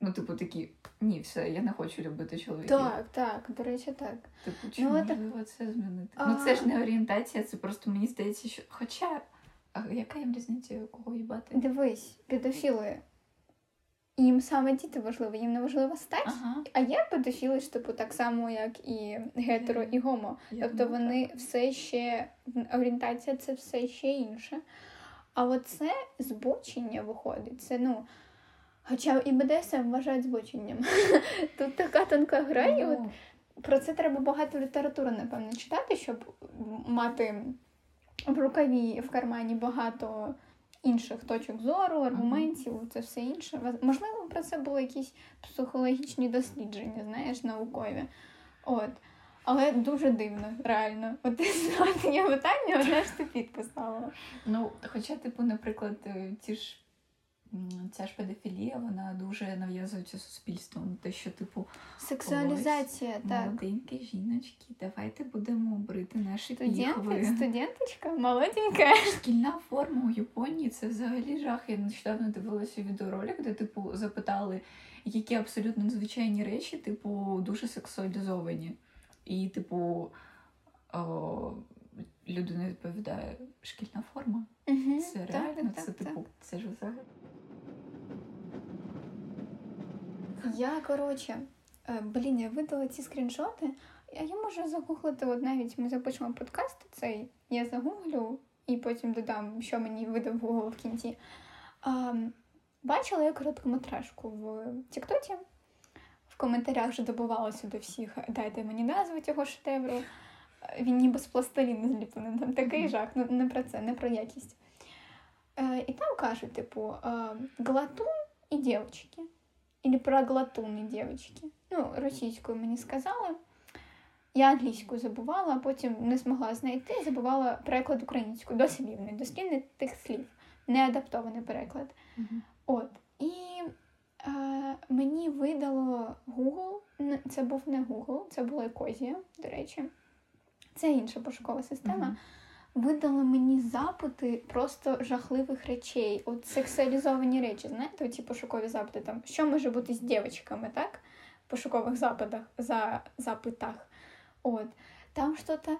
Ну, типу, такі, ні, все, я не хочу любити чоловіків. Так, так, до речі, так. Типу, чи Ну, це- можливо це змінити? А. Ну, це ж не орієнтація, це просто мені здається, що. Хоча, а яка їм різниця, кого їбати? Дивись, педофіли. Їм саме діти важливі, їм не важлива стать. Ага. А є педофіли ж, типу, так само, як і гетеро, і гомо. Я Тобто думаю, вони так. все ще орієнтація це все ще інше. А оце збочення виходить. Це ну. Хоча і БДСМ вважають збоченням. Тут така тонка гра, і от Ну, про це треба багато літератури, напевно, читати, щоб мати в рукаві в кармані багато інших точок зору, аргументів, це все інше. Можливо, про це були якісь психологічні дослідження, знаєш, наукові. От. Але дуже дивно, реально. От ти питання, одне ж ти підписала. ну, хоча, типу, наприклад, е, ті ж. Ця ж педофілія, вона дуже нав'язується суспільством. Те, що, типу, Сексуалізація, так. молоденькі жіночки, давайте будемо брити наші піхви. студенточка, молоденька. Шкільна форма у Японії це взагалі жах. Я нещодавно дивилася відеоролик, де типу запитали, які абсолютно незвичайні речі, типу, дуже сексуалізовані. І, типу, о, людина відповідає: шкільна форма. Мгм, Це так, реально, так, це так, типу, це ж взагалі. Я, коротше, е, блін, я видала ці скріншоти. Я, я можу загуглити, от навіть ми запишемо подкаст цей, я загуглю і потім додам, що мені видав Google в кінці. А, бачила я короткометражку в Тіктоці. В коментарях вже добувалося до всіх, дайте мені назву цього шедевру. Е, Він ніби з пластиліну зліплений. Там такий жах, ну не про це, не про якість. Е, і там кажуть, типу, е, глатун і дівчатки. Или про глатуни дівчатки. Ну, російською мені сказали. Я англійську забувала, а потім не змогла знайти, забувала переклад українською, дослівний, дослівний тих слів, не адаптований переклад. От. І е, мені видало Google, це був не Google, це була Екозія, до речі. це інша пошукова система. Мгм. Видала мені запити просто жахливих речей. От сексуалізовані речі. Знаєте, ці пошукові запити там, що може бути з дівчатками, так? В пошукових запитах, за, запитах. От. Там что-то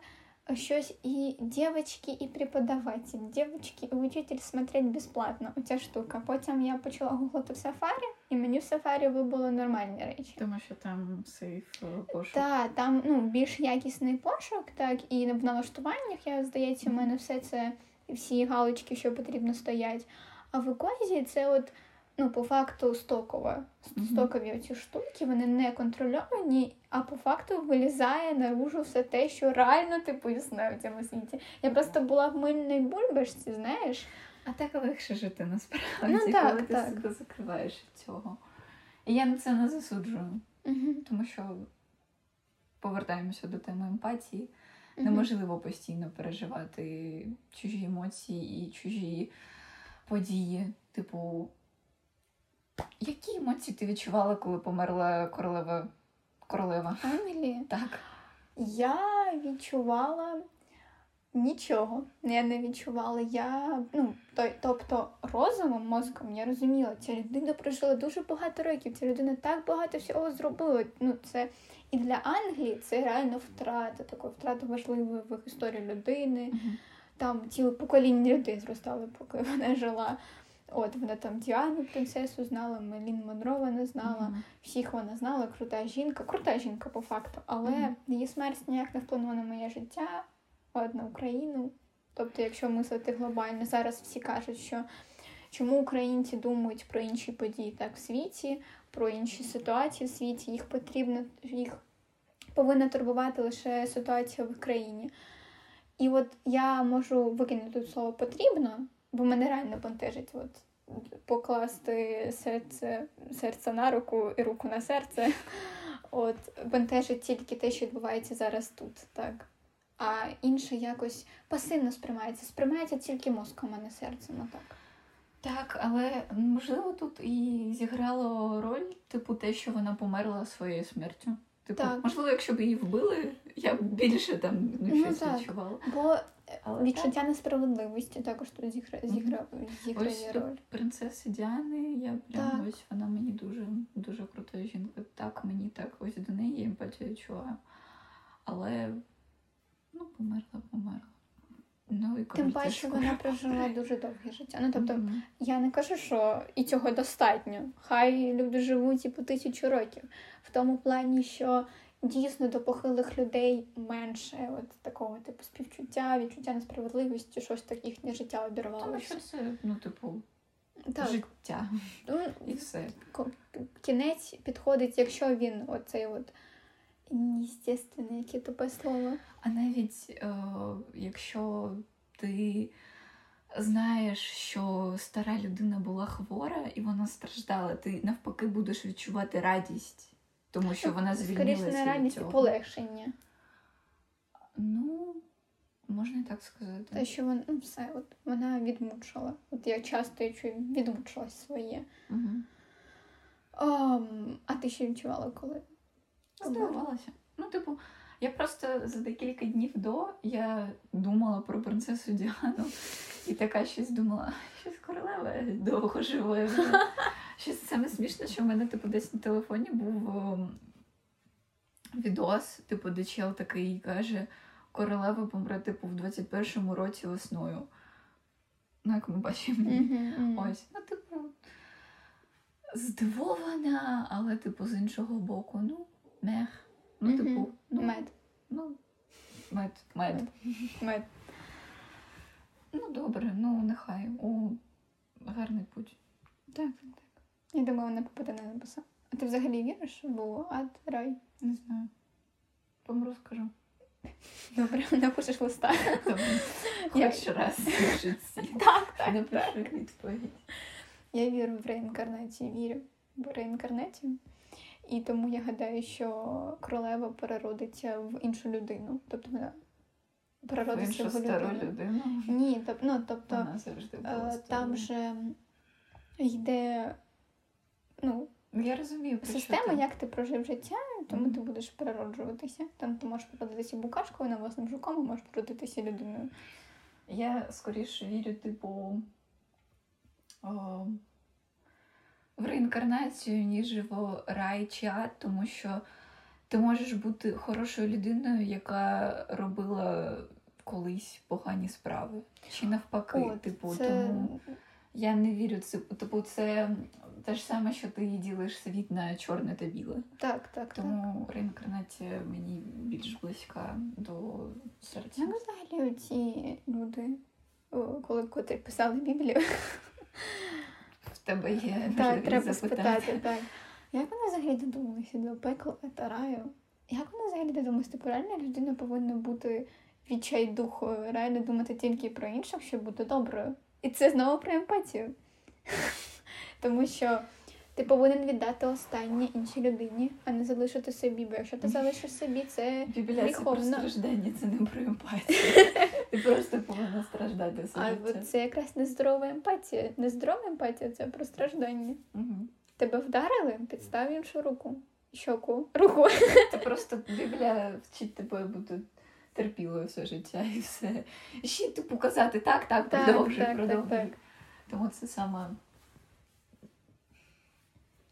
щось і девочки, і преподаватель, девочки і учитель смотреть безплатно. Оця штука. Потім я почала гуглити в сафарі, і мені в сафарі вибуло нормальні речі. Тому що там сейф е, пошук. Так, там ну, більш якісний пошук, так, і в налаштуваннях, я здається, в мене все це, всі галочки, що потрібно стоять. А в Екозі це от, ну, по факту стокове. Мгм. Стокові оці штуки, вони не контрольовані, а по факту вилізає наружу все те, що реально типу існує в цьому світі. Я просто була в мильній бульбашці, знаєш. А так легше жити насправді, Ну, так, коли ти себе закриваєш від цього. І я на це не засуджую, тому що повертаємося до теми емпатії. Неможливо постійно переживати чужі емоції і чужі події. Типу, які емоції ти відчувала, коли померла королева? Королева? Англії. Так. Я відчувала нічого. Я не відчувала. Я, ну, той, тобто розумом, мозком я розуміла, ця людина прожила дуже багато років, ця людина так багато всього зробила. Ну, це і для Англії це реально втрата, така втрата важливої в історії людини. Там ціле покоління людей зростали, поки вона жила. От вона там Діану принцесу знала, Мелін Монро вона знала Мгм. всіх вона знала, крута жінка, крута жінка по факту, але Мгм. її смерть ніяк не вплинула на моє життя, от на Україну. Тобто, якщо мислити глобально, зараз всі кажуть, що чому українці думають про інші події так в світі, про інші ситуації в світі, їх потрібно, їх повинна турбувати лише ситуація в Україні. І от я можу викинути тут слово потрібно, бо мене реально бентежить от покласти серце, серце на руку і руку на серце. От бентежить тільки те, що відбувається зараз тут, так. А інше якось пасивно сприймається. Сприймається тільки мозком, а не серцем. Ну так. Так, але можливо тут і зіграло роль, типу, те, що вона померла своєю смертю. Типу, Так. можливо, якщо б її вбили, я б більше там ну, Ну, щось так. відчувала. Бо Але відчуття несправедливості також тут зігра... зігра... зіграє Ось роль. принцеси Діани, я прям Так. ось вона мені дуже дуже крута жінка. Так, мені так ось до неї емпатію відчуваю. Але ну, померла, померла. Ну, і Тим паче вона прожила дуже довге життя. Ну тобто, Мгм. я не кажу, що і цього достатньо. Хай люди живуть і по тисячу років. В тому плані, що дійсно до похилих людей менше от такого типу співчуття, відчуття несправедливості, щось так їхнє життя Тому що це, ну, типу, Так, життя ну, і все. кінець підходить, якщо він оцей от неестественне, яке тупе слово. А навіть е, якщо ти знаєш, що стара людина була хвора і вона страждала, ти навпаки будеш відчувати радість, тому що вона Скоріше звільнилася не від радість, цього. полегшення. Ну, можна і так сказати. Те, що вона ну, все, от вона відмучила. От я часто я чую, відмучилась своє. Угу. Ам, а ти ще відчувала коли? Здивувалася. Ну, типу, я просто за декілька днів до я думала про принцесу Діану і така щось думала, щось королева довго живе. вже». Щось саме смішне, що в мене типу десь на телефоні був ем, відос, типу, де чел такий каже, королева помре типу в 21-му році весною. Ну, як ми бачимо. Мгм. Ось, ну, типу, здивована, але, типу, з іншого боку, ну, мех. Ну, типу, ну, Мед. ну, мед, мед. Мед. Ну, добре, ну, нехай. У гарний путь. Так, так. Я думаю, вона попаде на небеса. А ти взагалі віриш в ад, рай? Не знаю. Помру скажу. Добре, напишеш листа. Добре. Я- Хоч раз в житті. Так, так, Напишу відповідь. Я вірю в реінкарнацію, вірю в реінкарнацію. І тому я гадаю, що королева переродиться в іншу людину. Тобто вона переродиться В іншу в стару людину. людину. Ні, тоб, ну, тобто Вона завжди була Е. Там же йде, ну, Я розумію, про система, що як ти прожив життя, тому Мгм. ти будеш перероджуватися. Там ти можеш породитися букашкою на власним жуком, а можеш породитися людиною. Я скоріше вірю, типу, о, в реінкарнацію, ніж в рай чи ад, тому що ти можеш бути хорошою людиною, яка робила колись погані справи. Чи навпаки, О, типу, це... тому я не вірю. Це, типу, це те ж саме, що ти ділиш світ на чорне та біле. Так, так, так. Тому реінкарнація мені більш близька до серця. Як взагалі ці люди, коли котрі писали Біблію, В тебе є так, треба запитати. спитати, так. Як вони взагалі додумалися до пекла та раю? Як вони взагалі додумалися? Типу, реально людина повинна бути відчайдухою, реально думати тільки про інших, щоб бути доброю. І це знову про емпатію. Тому що ти повинен віддати останнє іншій людині, а не залишити собі. Бо якщо ти залишиш собі, це Біблія це про страждання, це не про емпатію. Ти просто повинна страждати все А це якраз нездорова емпатія. Нездорова емпатія це про страждання. Мгм. Тебе вдарили, підстав іншу руку. Щоку, руку. Це просто Біблія вчить тебе бути терпілою все життя і все. І ще типу казати так, так, Так, продовжуй, так, так, продовжуй. так. Тому це саме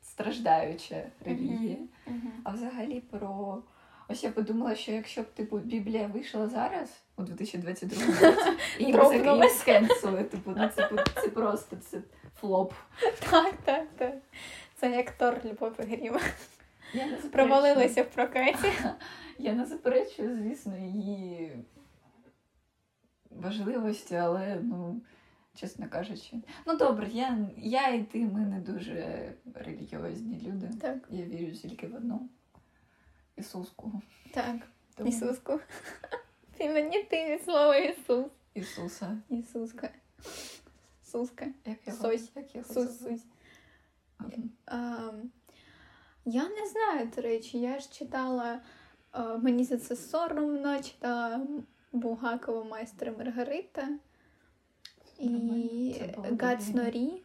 страждаюча релігія. Мгм. А взагалі про. Ось я подумала, що якщо б типу Біблія вийшла зараз, у 2022 році, і її скенсили, типу, ну це, це просто це флоп. Так, так, так. Це як Тор Любов і Грім. Я не заперечую. Провалилися в прокаті. Я не заперечую, звісно, її важливості, але ну. Чесно кажучи, ну добре, я, я і ти, ми не дуже релігіозні люди. Так, Я вірю тільки в одну Ісуску. так. Тому- Ісуску. Ти мені ти від слова Ісус. Ісуса. Ісуска. Суска. Як його? Сось. Як його Сус, звуть? Сусь. Мгм. Я не знаю, до речі, я ж читала, мені за це соромно, читала Булгакова майстра Маргарита і Нормально. Це було до Гац війни. Норі.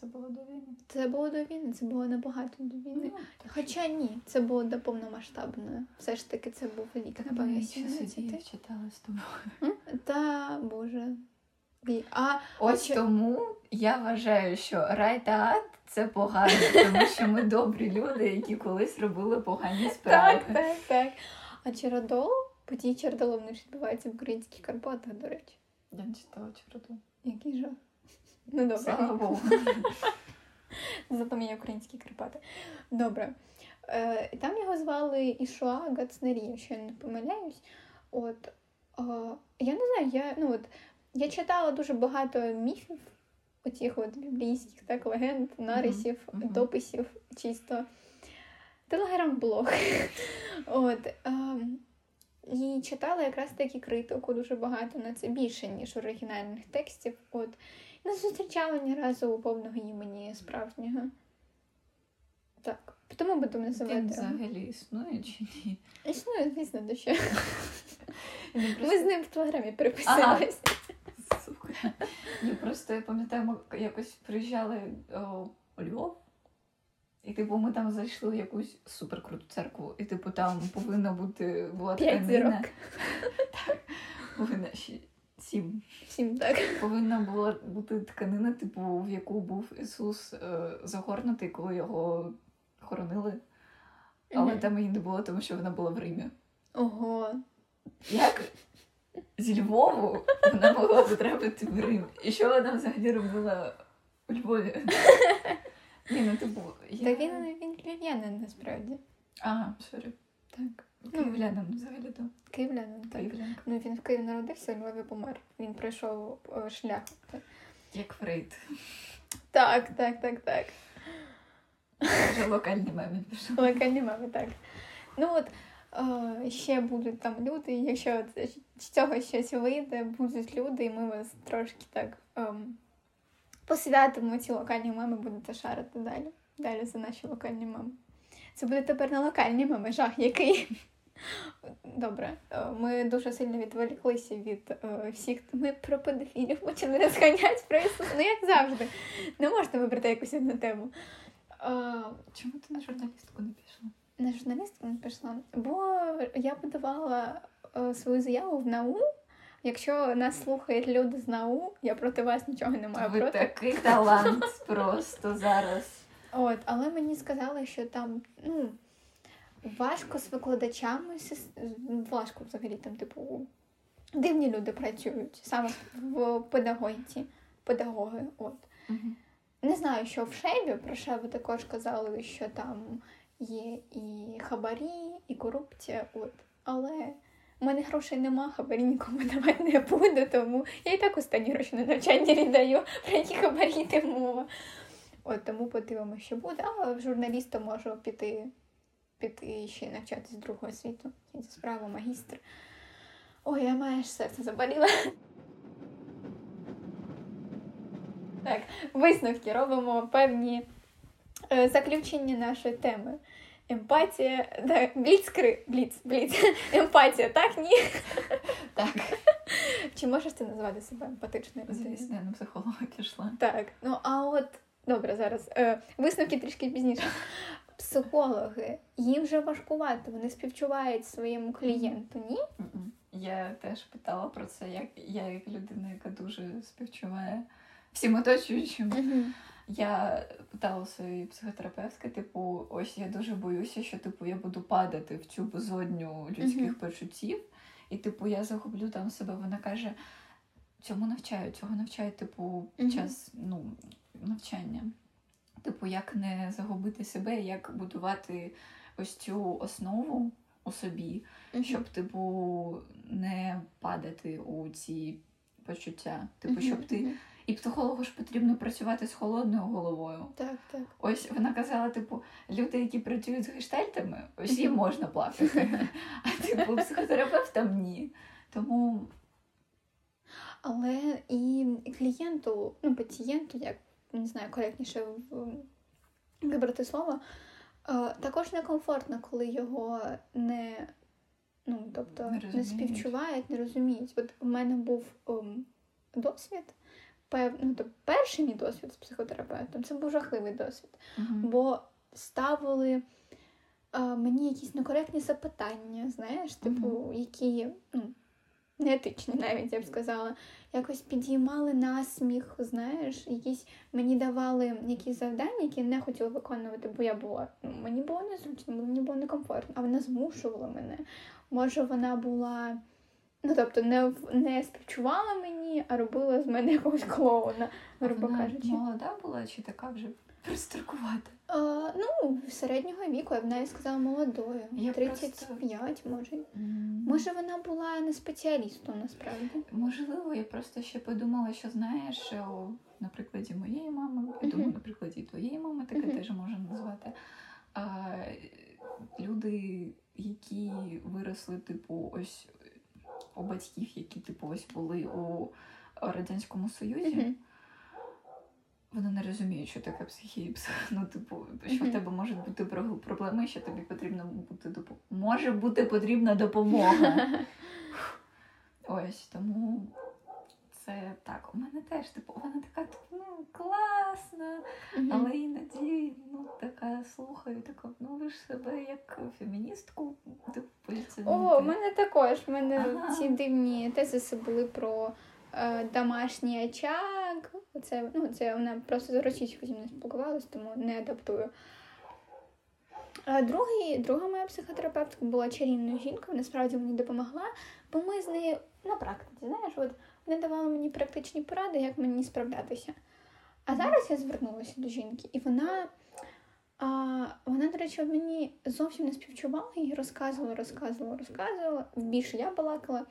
Це було до війни. Це було до війни, це було набагато до війни. Ну, Хоча ні, це було до повномасштабної. Все ж таки це був рік, напевно, 17. сиділи, читали з тобою. Та боже. А Ось чи- тому я вважаю, що рай та ад це погано, тому що ми добрі люди, які колись робили погані справи. так, так, так. А Чередол, події Чередолу вони відбуваються в українських Карпатах, до речі. Я не читала чороту. Який жах. Ну Слава добре. Богу. Зато мені українські Карпати. Добре. Е, там його звали Ішуа Гацнері, якщо я не помиляюсь. От, е, я не знаю, я, ну, от, я читала дуже багато міфів, оцих от біблійських так, легенд, нарисів, мгм. дописів, чисто телеграм-блог. От, ем, і читала якраз таки критику дуже багато на це більше, ніж оригінальних текстів. От. Не зустрічала ні разу у повного імені справжнього. Так. Тому будемо Він взагалі існує чи ні? Існує, звісно, до що. Ми з ним в телеграмі переписалися. Ні, просто я пам'ятаю, ми якось приїжджали у Львов, і типу ми там зайшли в якусь суперкруту церкву, і типу там повинна бути була тканина. Так, повинна ще сім. Всім так. Повинна була бути тканина, типу, в яку був Ісус е, загорнутий, коли його хоронили. Але там її не було, тому що вона була в Римі. Ого. Як зі Львову вона могла потрапити в Рим? І що вона взагалі робила у Львові? Ні, ну типу. Та він, він київлянин насправді. Ага, sorry. Так. Київлянин взагалі то. Київлянин, так. Київлянка. Ну він в Києві народився, у Львові помер. Він пройшов е, шлях. Як Фрейд. Так, так, так, так. Вже локальний мемі пішов. Локальні мами, так. Ну от ще будуть там люди, якщо з цього щось вийде, будуть люди, і ми вас трошки так ем, посвятимо ці локальні мами, будете шарити далі. Далі за наші локальні мами. Це буде тепер не локальні мами, жах який. Добре, е, ми дуже сильно відволіклися від е, всіх. Ми про педофілів почали розганяти про Ісуса. Ну, як завжди. Не можна вибрати якусь одну тему. А, Чому ти на журналістку не пішла? На журналістку не пішла, бо я подавала е, свою заяву в НАУ. Якщо нас слухають люди з НАУ, я проти вас нічого не маю Ви проти. такий талант просто зараз. От, але мені сказали, що там ну, важко з викладачами, важко взагалі там, типу, дивні люди працюють саме в педагогіці, педагоги. От. Мгм. Не знаю, що в Шебі, про Шебу також казали, що там є і хабарі, і корупція. От. Але в мене грошей нема, хабарі нікому давати не буду, тому я і так останні гроші на навчання віддаю, про які хабарі йде мова. От тому подивимося, що буде. А в журналіста можу піти, піти ще навчатись другого світу. Справа, магістр. Ой, я маю серце заболіло. Так, висновки робимо певні е, заключення нашої теми. Емпатія, так, бліцкри, бліц, бліц. Емпатія, так, ні? Так, Чи можеш ти назвати себе емпатичною звісно, я на психолога пішла. Так, ну а от добре, зараз е, висновки трішки пізніше. Психологи, їм вже важкувато, вони співчувають своєму клієнту, ні? Я теж питала про це, як я як людина, яка дуже співчуває всім оточуючим. Я питала своєї психотерапевтки, типу, ось я дуже боюся, що типу я буду падати в цю безодню людських Мгм. почуттів, і типу я загублю там себе. Вона каже, цьому навчають, цього навчають, типу, під Мгм. час ну, навчання. Типу, як не загубити себе, як будувати ось цю основу у собі, щоб, типу, не падати у ці почуття. Типу, щоб ти. І психологу ж потрібно працювати з холодною головою. Так, так. Ось вона казала, типу, люди, які працюють з гештальтами, ось їм можна плакати. А типу, психотерапевтам ні. Тому Але і клієнту, ну, пацієнту, як не знаю, коректніше вибрати слово, е, також некомфортно, коли його не, ну, тобто, Не не, співчувають, не розуміють. От у мене був ем, досвід, ну, тобто, перший мій досвід з психотерапевтом, це був жахливий досвід. мгм. бо ставили а, мені якісь некоректні запитання, знаєш, типу, які ну, неетичні навіть, я б сказала. Якось підіймали насміх, знаєш, якісь мені давали якісь завдання, які я не хотіла виконувати, бо я була, ну, мені було незручно, мені було некомфортно, а вона змушувала мене. Може, вона була. Ну, тобто, не, не співчувала мені, а робила з мене якогось клоуна, грубо вона кажучи. молода була чи така вже пристаркувата? А, ну, середнього віку, я б навіть сказала молодою. Я 35, може. М, Може, вона була не спеціалістом насправді. Можливо, я просто ще подумала, що знаєш, що на прикладі моєї мами, я думаю, на прикладі твоєї мами таке теж можна назвати. А, люди, які виросли, типу, ось у батьків, які типу ось були у Радянському Союзі, вони не розуміють, що таке психіпс. ну, типу, що в тебе можуть бути проблеми, що тобі потрібно бути допомога. Може бути потрібна допомога. Ось тому це так. У мене теж типу, вона така ну класна, але іноді ну така слухаю, така, ну ви ж себе як феміністку типу, О, у мене також. У мене Ага. ці дивні тезиси були про е, домашній очаг. Це, ну, це вона просто з російською зі мною спілкувалась, тому не адаптую. Другий, друга моя психотерапевтка була чарівною жінкою, вона справді мені допомогла, бо ми з нею на практиці, знаєш, от вона давала мені практичні поради, як мені справлятися. А зараз я звернулася до жінки, і вона, а, вона, до речі, мені зовсім не співчувала і розказувала, розказувала, розказувала. Більше я балакала.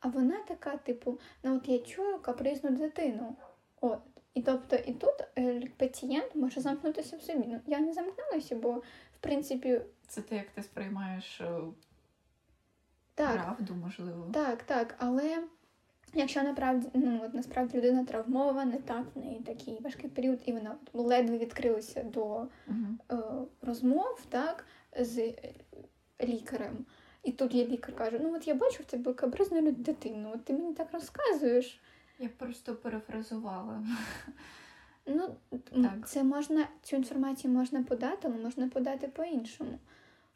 А вона така, типу, ну от я чую капризну дитину. От. І тобто, і тут е, пацієнт може замкнутися в собі. Ну, я не замкнулася, бо в принципі, Це те, як ти сприймаєш е, так, правду, можливо. так, так. Але якщо направді, ну, от, насправді людина травмована, так, в неї такий важкий період, і вона ледве відкрилася до е, розмов так, з е, лікарем. І тут є лікар каже: ну от я бачу в тебе капризну лю- дитину, от ти мені так розказуєш. Я просто перефразувала. Ну, Так. це можна, цю інформацію можна подати, але можна подати по-іншому.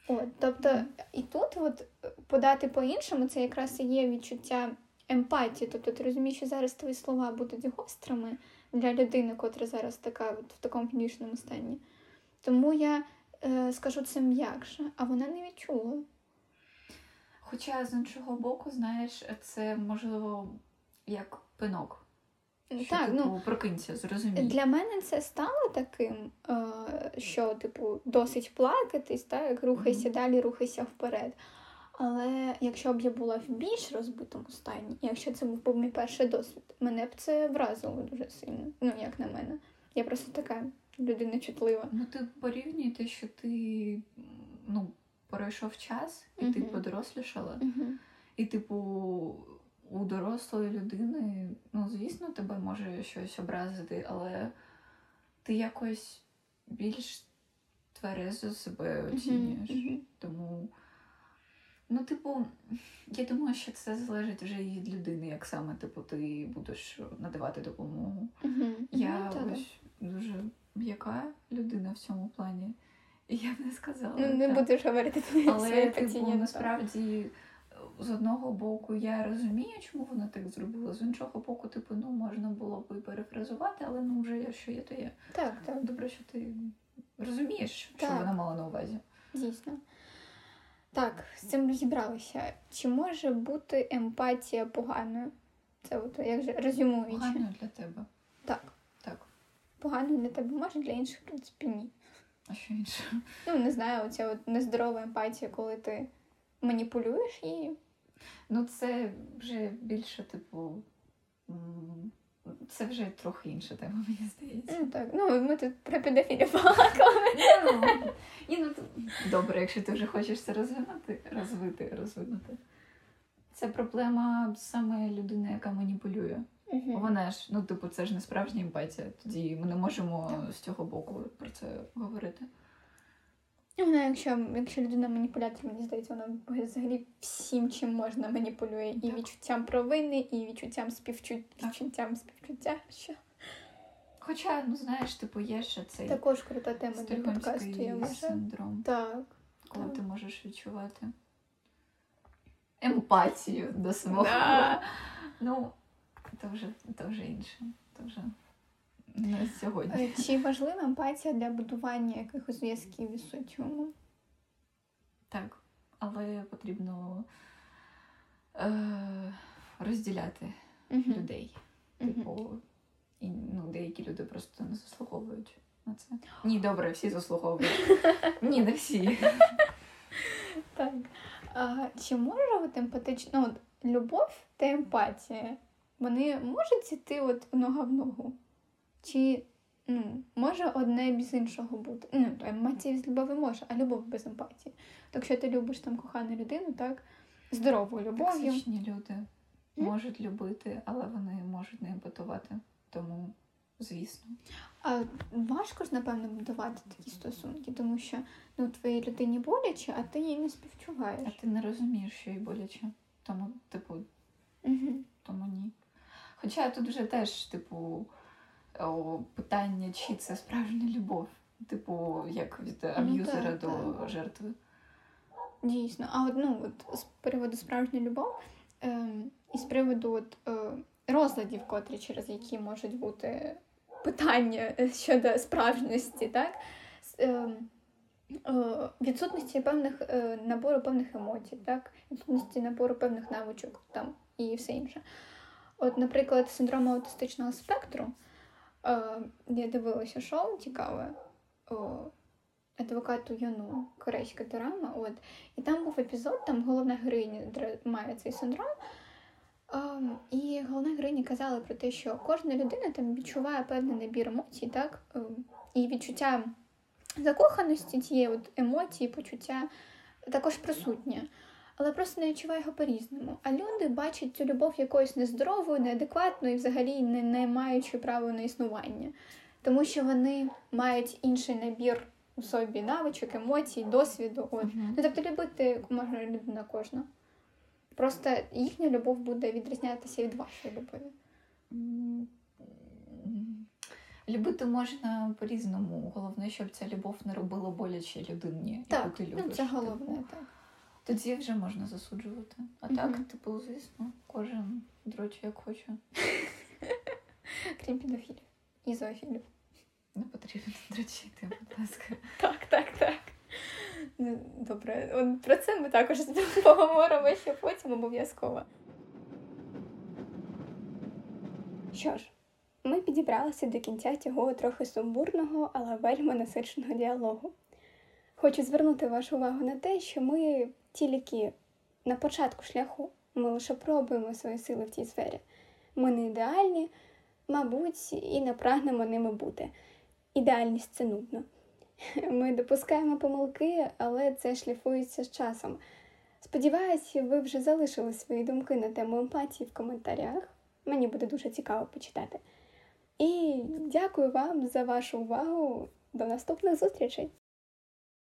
От, тобто, і тут от подати по-іншому, це якраз і є відчуття емпатії. Тобто ти розумієш, що зараз твої слова будуть гострими для людини, котра зараз така от, в такому панічному стані. Тому я е, скажу це м'якше, а вона не відчула. Хоча з іншого боку, знаєш, це можливо як пинок. Що, так, типу, ну, прокинься, зрозумій. Для мене це стало таким, е, що, типу, досить плакатись, так, рухайся Мгм. далі, рухайся вперед. Але якщо б я була в більш розбитому стані, якщо це був мій перший досвід, мене б це вразило дуже сильно. Ну, як на мене. Я просто така людина чутлива. Ну, ти порівнюй те, що ти ну, пройшов час, і ти Мгм. подорослішала. Угу. І, типу, у дорослої людини, ну, звісно, тебе може щось образити, але ти якось більш тверезо себе оцінюєш. Тому, ну, типу, я думаю, що це залежить вже від людини, як саме типу, ти будеш надавати допомогу. Я Ну, ось дуже м'яка людина в цьому плані. І я б не сказала. Ну, не так. будеш говорити Але типу, насправді з одного боку я розумію, чому вона так зробила. З іншого боку, типу, ну можна було б і перефразувати, але ну вже що є, то є. Так, так, Добре, що ти розумієш, що Так. вона мала на увазі. дійсно. Так, з цим розібралися. Чи може бути емпатія поганою? Це от як же резюмуючи. Погано для тебе. Так. Так, Погано для тебе може, для інших, в принципі, ні. а що інше? Ну, не знаю, оця от нездорова емпатія, коли ти маніпулюєш її. Ну, це вже більше, типу. Це вже трохи інша тема, мені здається. Ну так, ну ми тут про педофілів балакали. Ну, ну добре, якщо ти вже хочеш це розвинути, розвити, розвинути. Це проблема саме людини, яка маніпулює. Вона ж, ну, типу, це ж не справжня емпатія. Тоді ми не можемо з цього боку про це говорити. Вона, якщо, якщо людина маніпулятор, мені здається, вона взагалі всім, чим можна маніпулює. І Так. відчуттям провини, і відчуттям співчуття, відчуттям співчуття. Що Хоча, ну знаєш, типу, є ще цей також крута тема для подкасту, я вважаю. синдром, Так. коли так. ти можеш відчувати емпатію до свого. Да. Ну, то вже, то вже інше. То вже не сьогодні. Е, Чи важлива емпатія для будування якихось зв'язків із соціумом? Так, але потрібно е, розділяти Мгм. людей. Типу, і, ну, деякі люди просто не заслуговують на це. Ні, добре, всі заслуговують. Ні, не всі. Так. А, чи може от емпатична ну, от, любов та емпатія, вони можуть іти от нога в ногу? Чи ну, може одне без іншого бути? Ну, емпатія з любові може, а любов без емпатії. Так якщо ти любиш там кохану людину, так, здоровою любов'ю. Токсичні люди можуть любити, але вони можуть не емпатувати. Тому, звісно. А важко ж, напевно, будувати такі стосунки, тому що ну, твоїй людині боляче, а ти їй не співчуваєш. А ти не розумієш, що їй боляче. Тому, типу, Угу. тому ні. Хоча тут вже теж, типу, питання, чи це справжня любов. Типу, як від аб'юзера так, до так. жертви. Дійсно. А от, ну, от з приводу справжня любов ем, і з приводу от, е, розладів, котрі через які можуть бути питання е, щодо справжності, так? Ем, е, відсутності певних е, набору певних емоцій, так? Відсутності набору певних навичок там і все інше. От, наприклад, синдром аутистичного спектру. Е, я дивилася шоу цікаве. Адвокату Яну, корейська драма. От. І там був епізод, там головна героїня має цей синдром. І головна героїня казала про те, що кожна людина там відчуває певний набір емоцій, так? Ем, і відчуття закоханості, цієї от емоції, почуття також присутнє. Але просто не відчуває його по-різному. А люди бачать цю любов якоюсь нездоровою, неадекватною і взагалі не, не маючи права на існування. Тому що вони мають інший набір у собі навичок, емоцій, досвіду. От. Мгм. Ну, тобто любити може людина кожна. Просто їхня любов буде відрізнятися від вашої любові. Любити можна по-різному. Головне, щоб ця любов не робила боляче людині, Так, яку ти любиш. ну, це типу. головне, так. Тоді вже можна засуджувати. А Мгм. так, типу, звісно, кожен дроче як хоче. Крім педофілів і зоофілів. Не потрібно дрочити, будь ласка. Так, так, так. Ну, Добре, от про це ми також поговоримо ще потім обов'язково. Що ж, ми підібралися до кінця цього трохи сумбурного, але вельми насиченого діалогу. Хочу звернути вашу увагу на те, що ми тільки на початку шляху, ми лише пробуємо свої сили в цій сфері. Ми не ідеальні, мабуть, і не прагнемо ними бути. Ідеальність це нудно. Ми допускаємо помилки, але це шліфується з часом. Сподіваюся, ви вже залишили свої думки на тему емпатії в коментарях. Мені буде дуже цікаво почитати. І дякую вам за вашу увагу. До наступних зустрічей!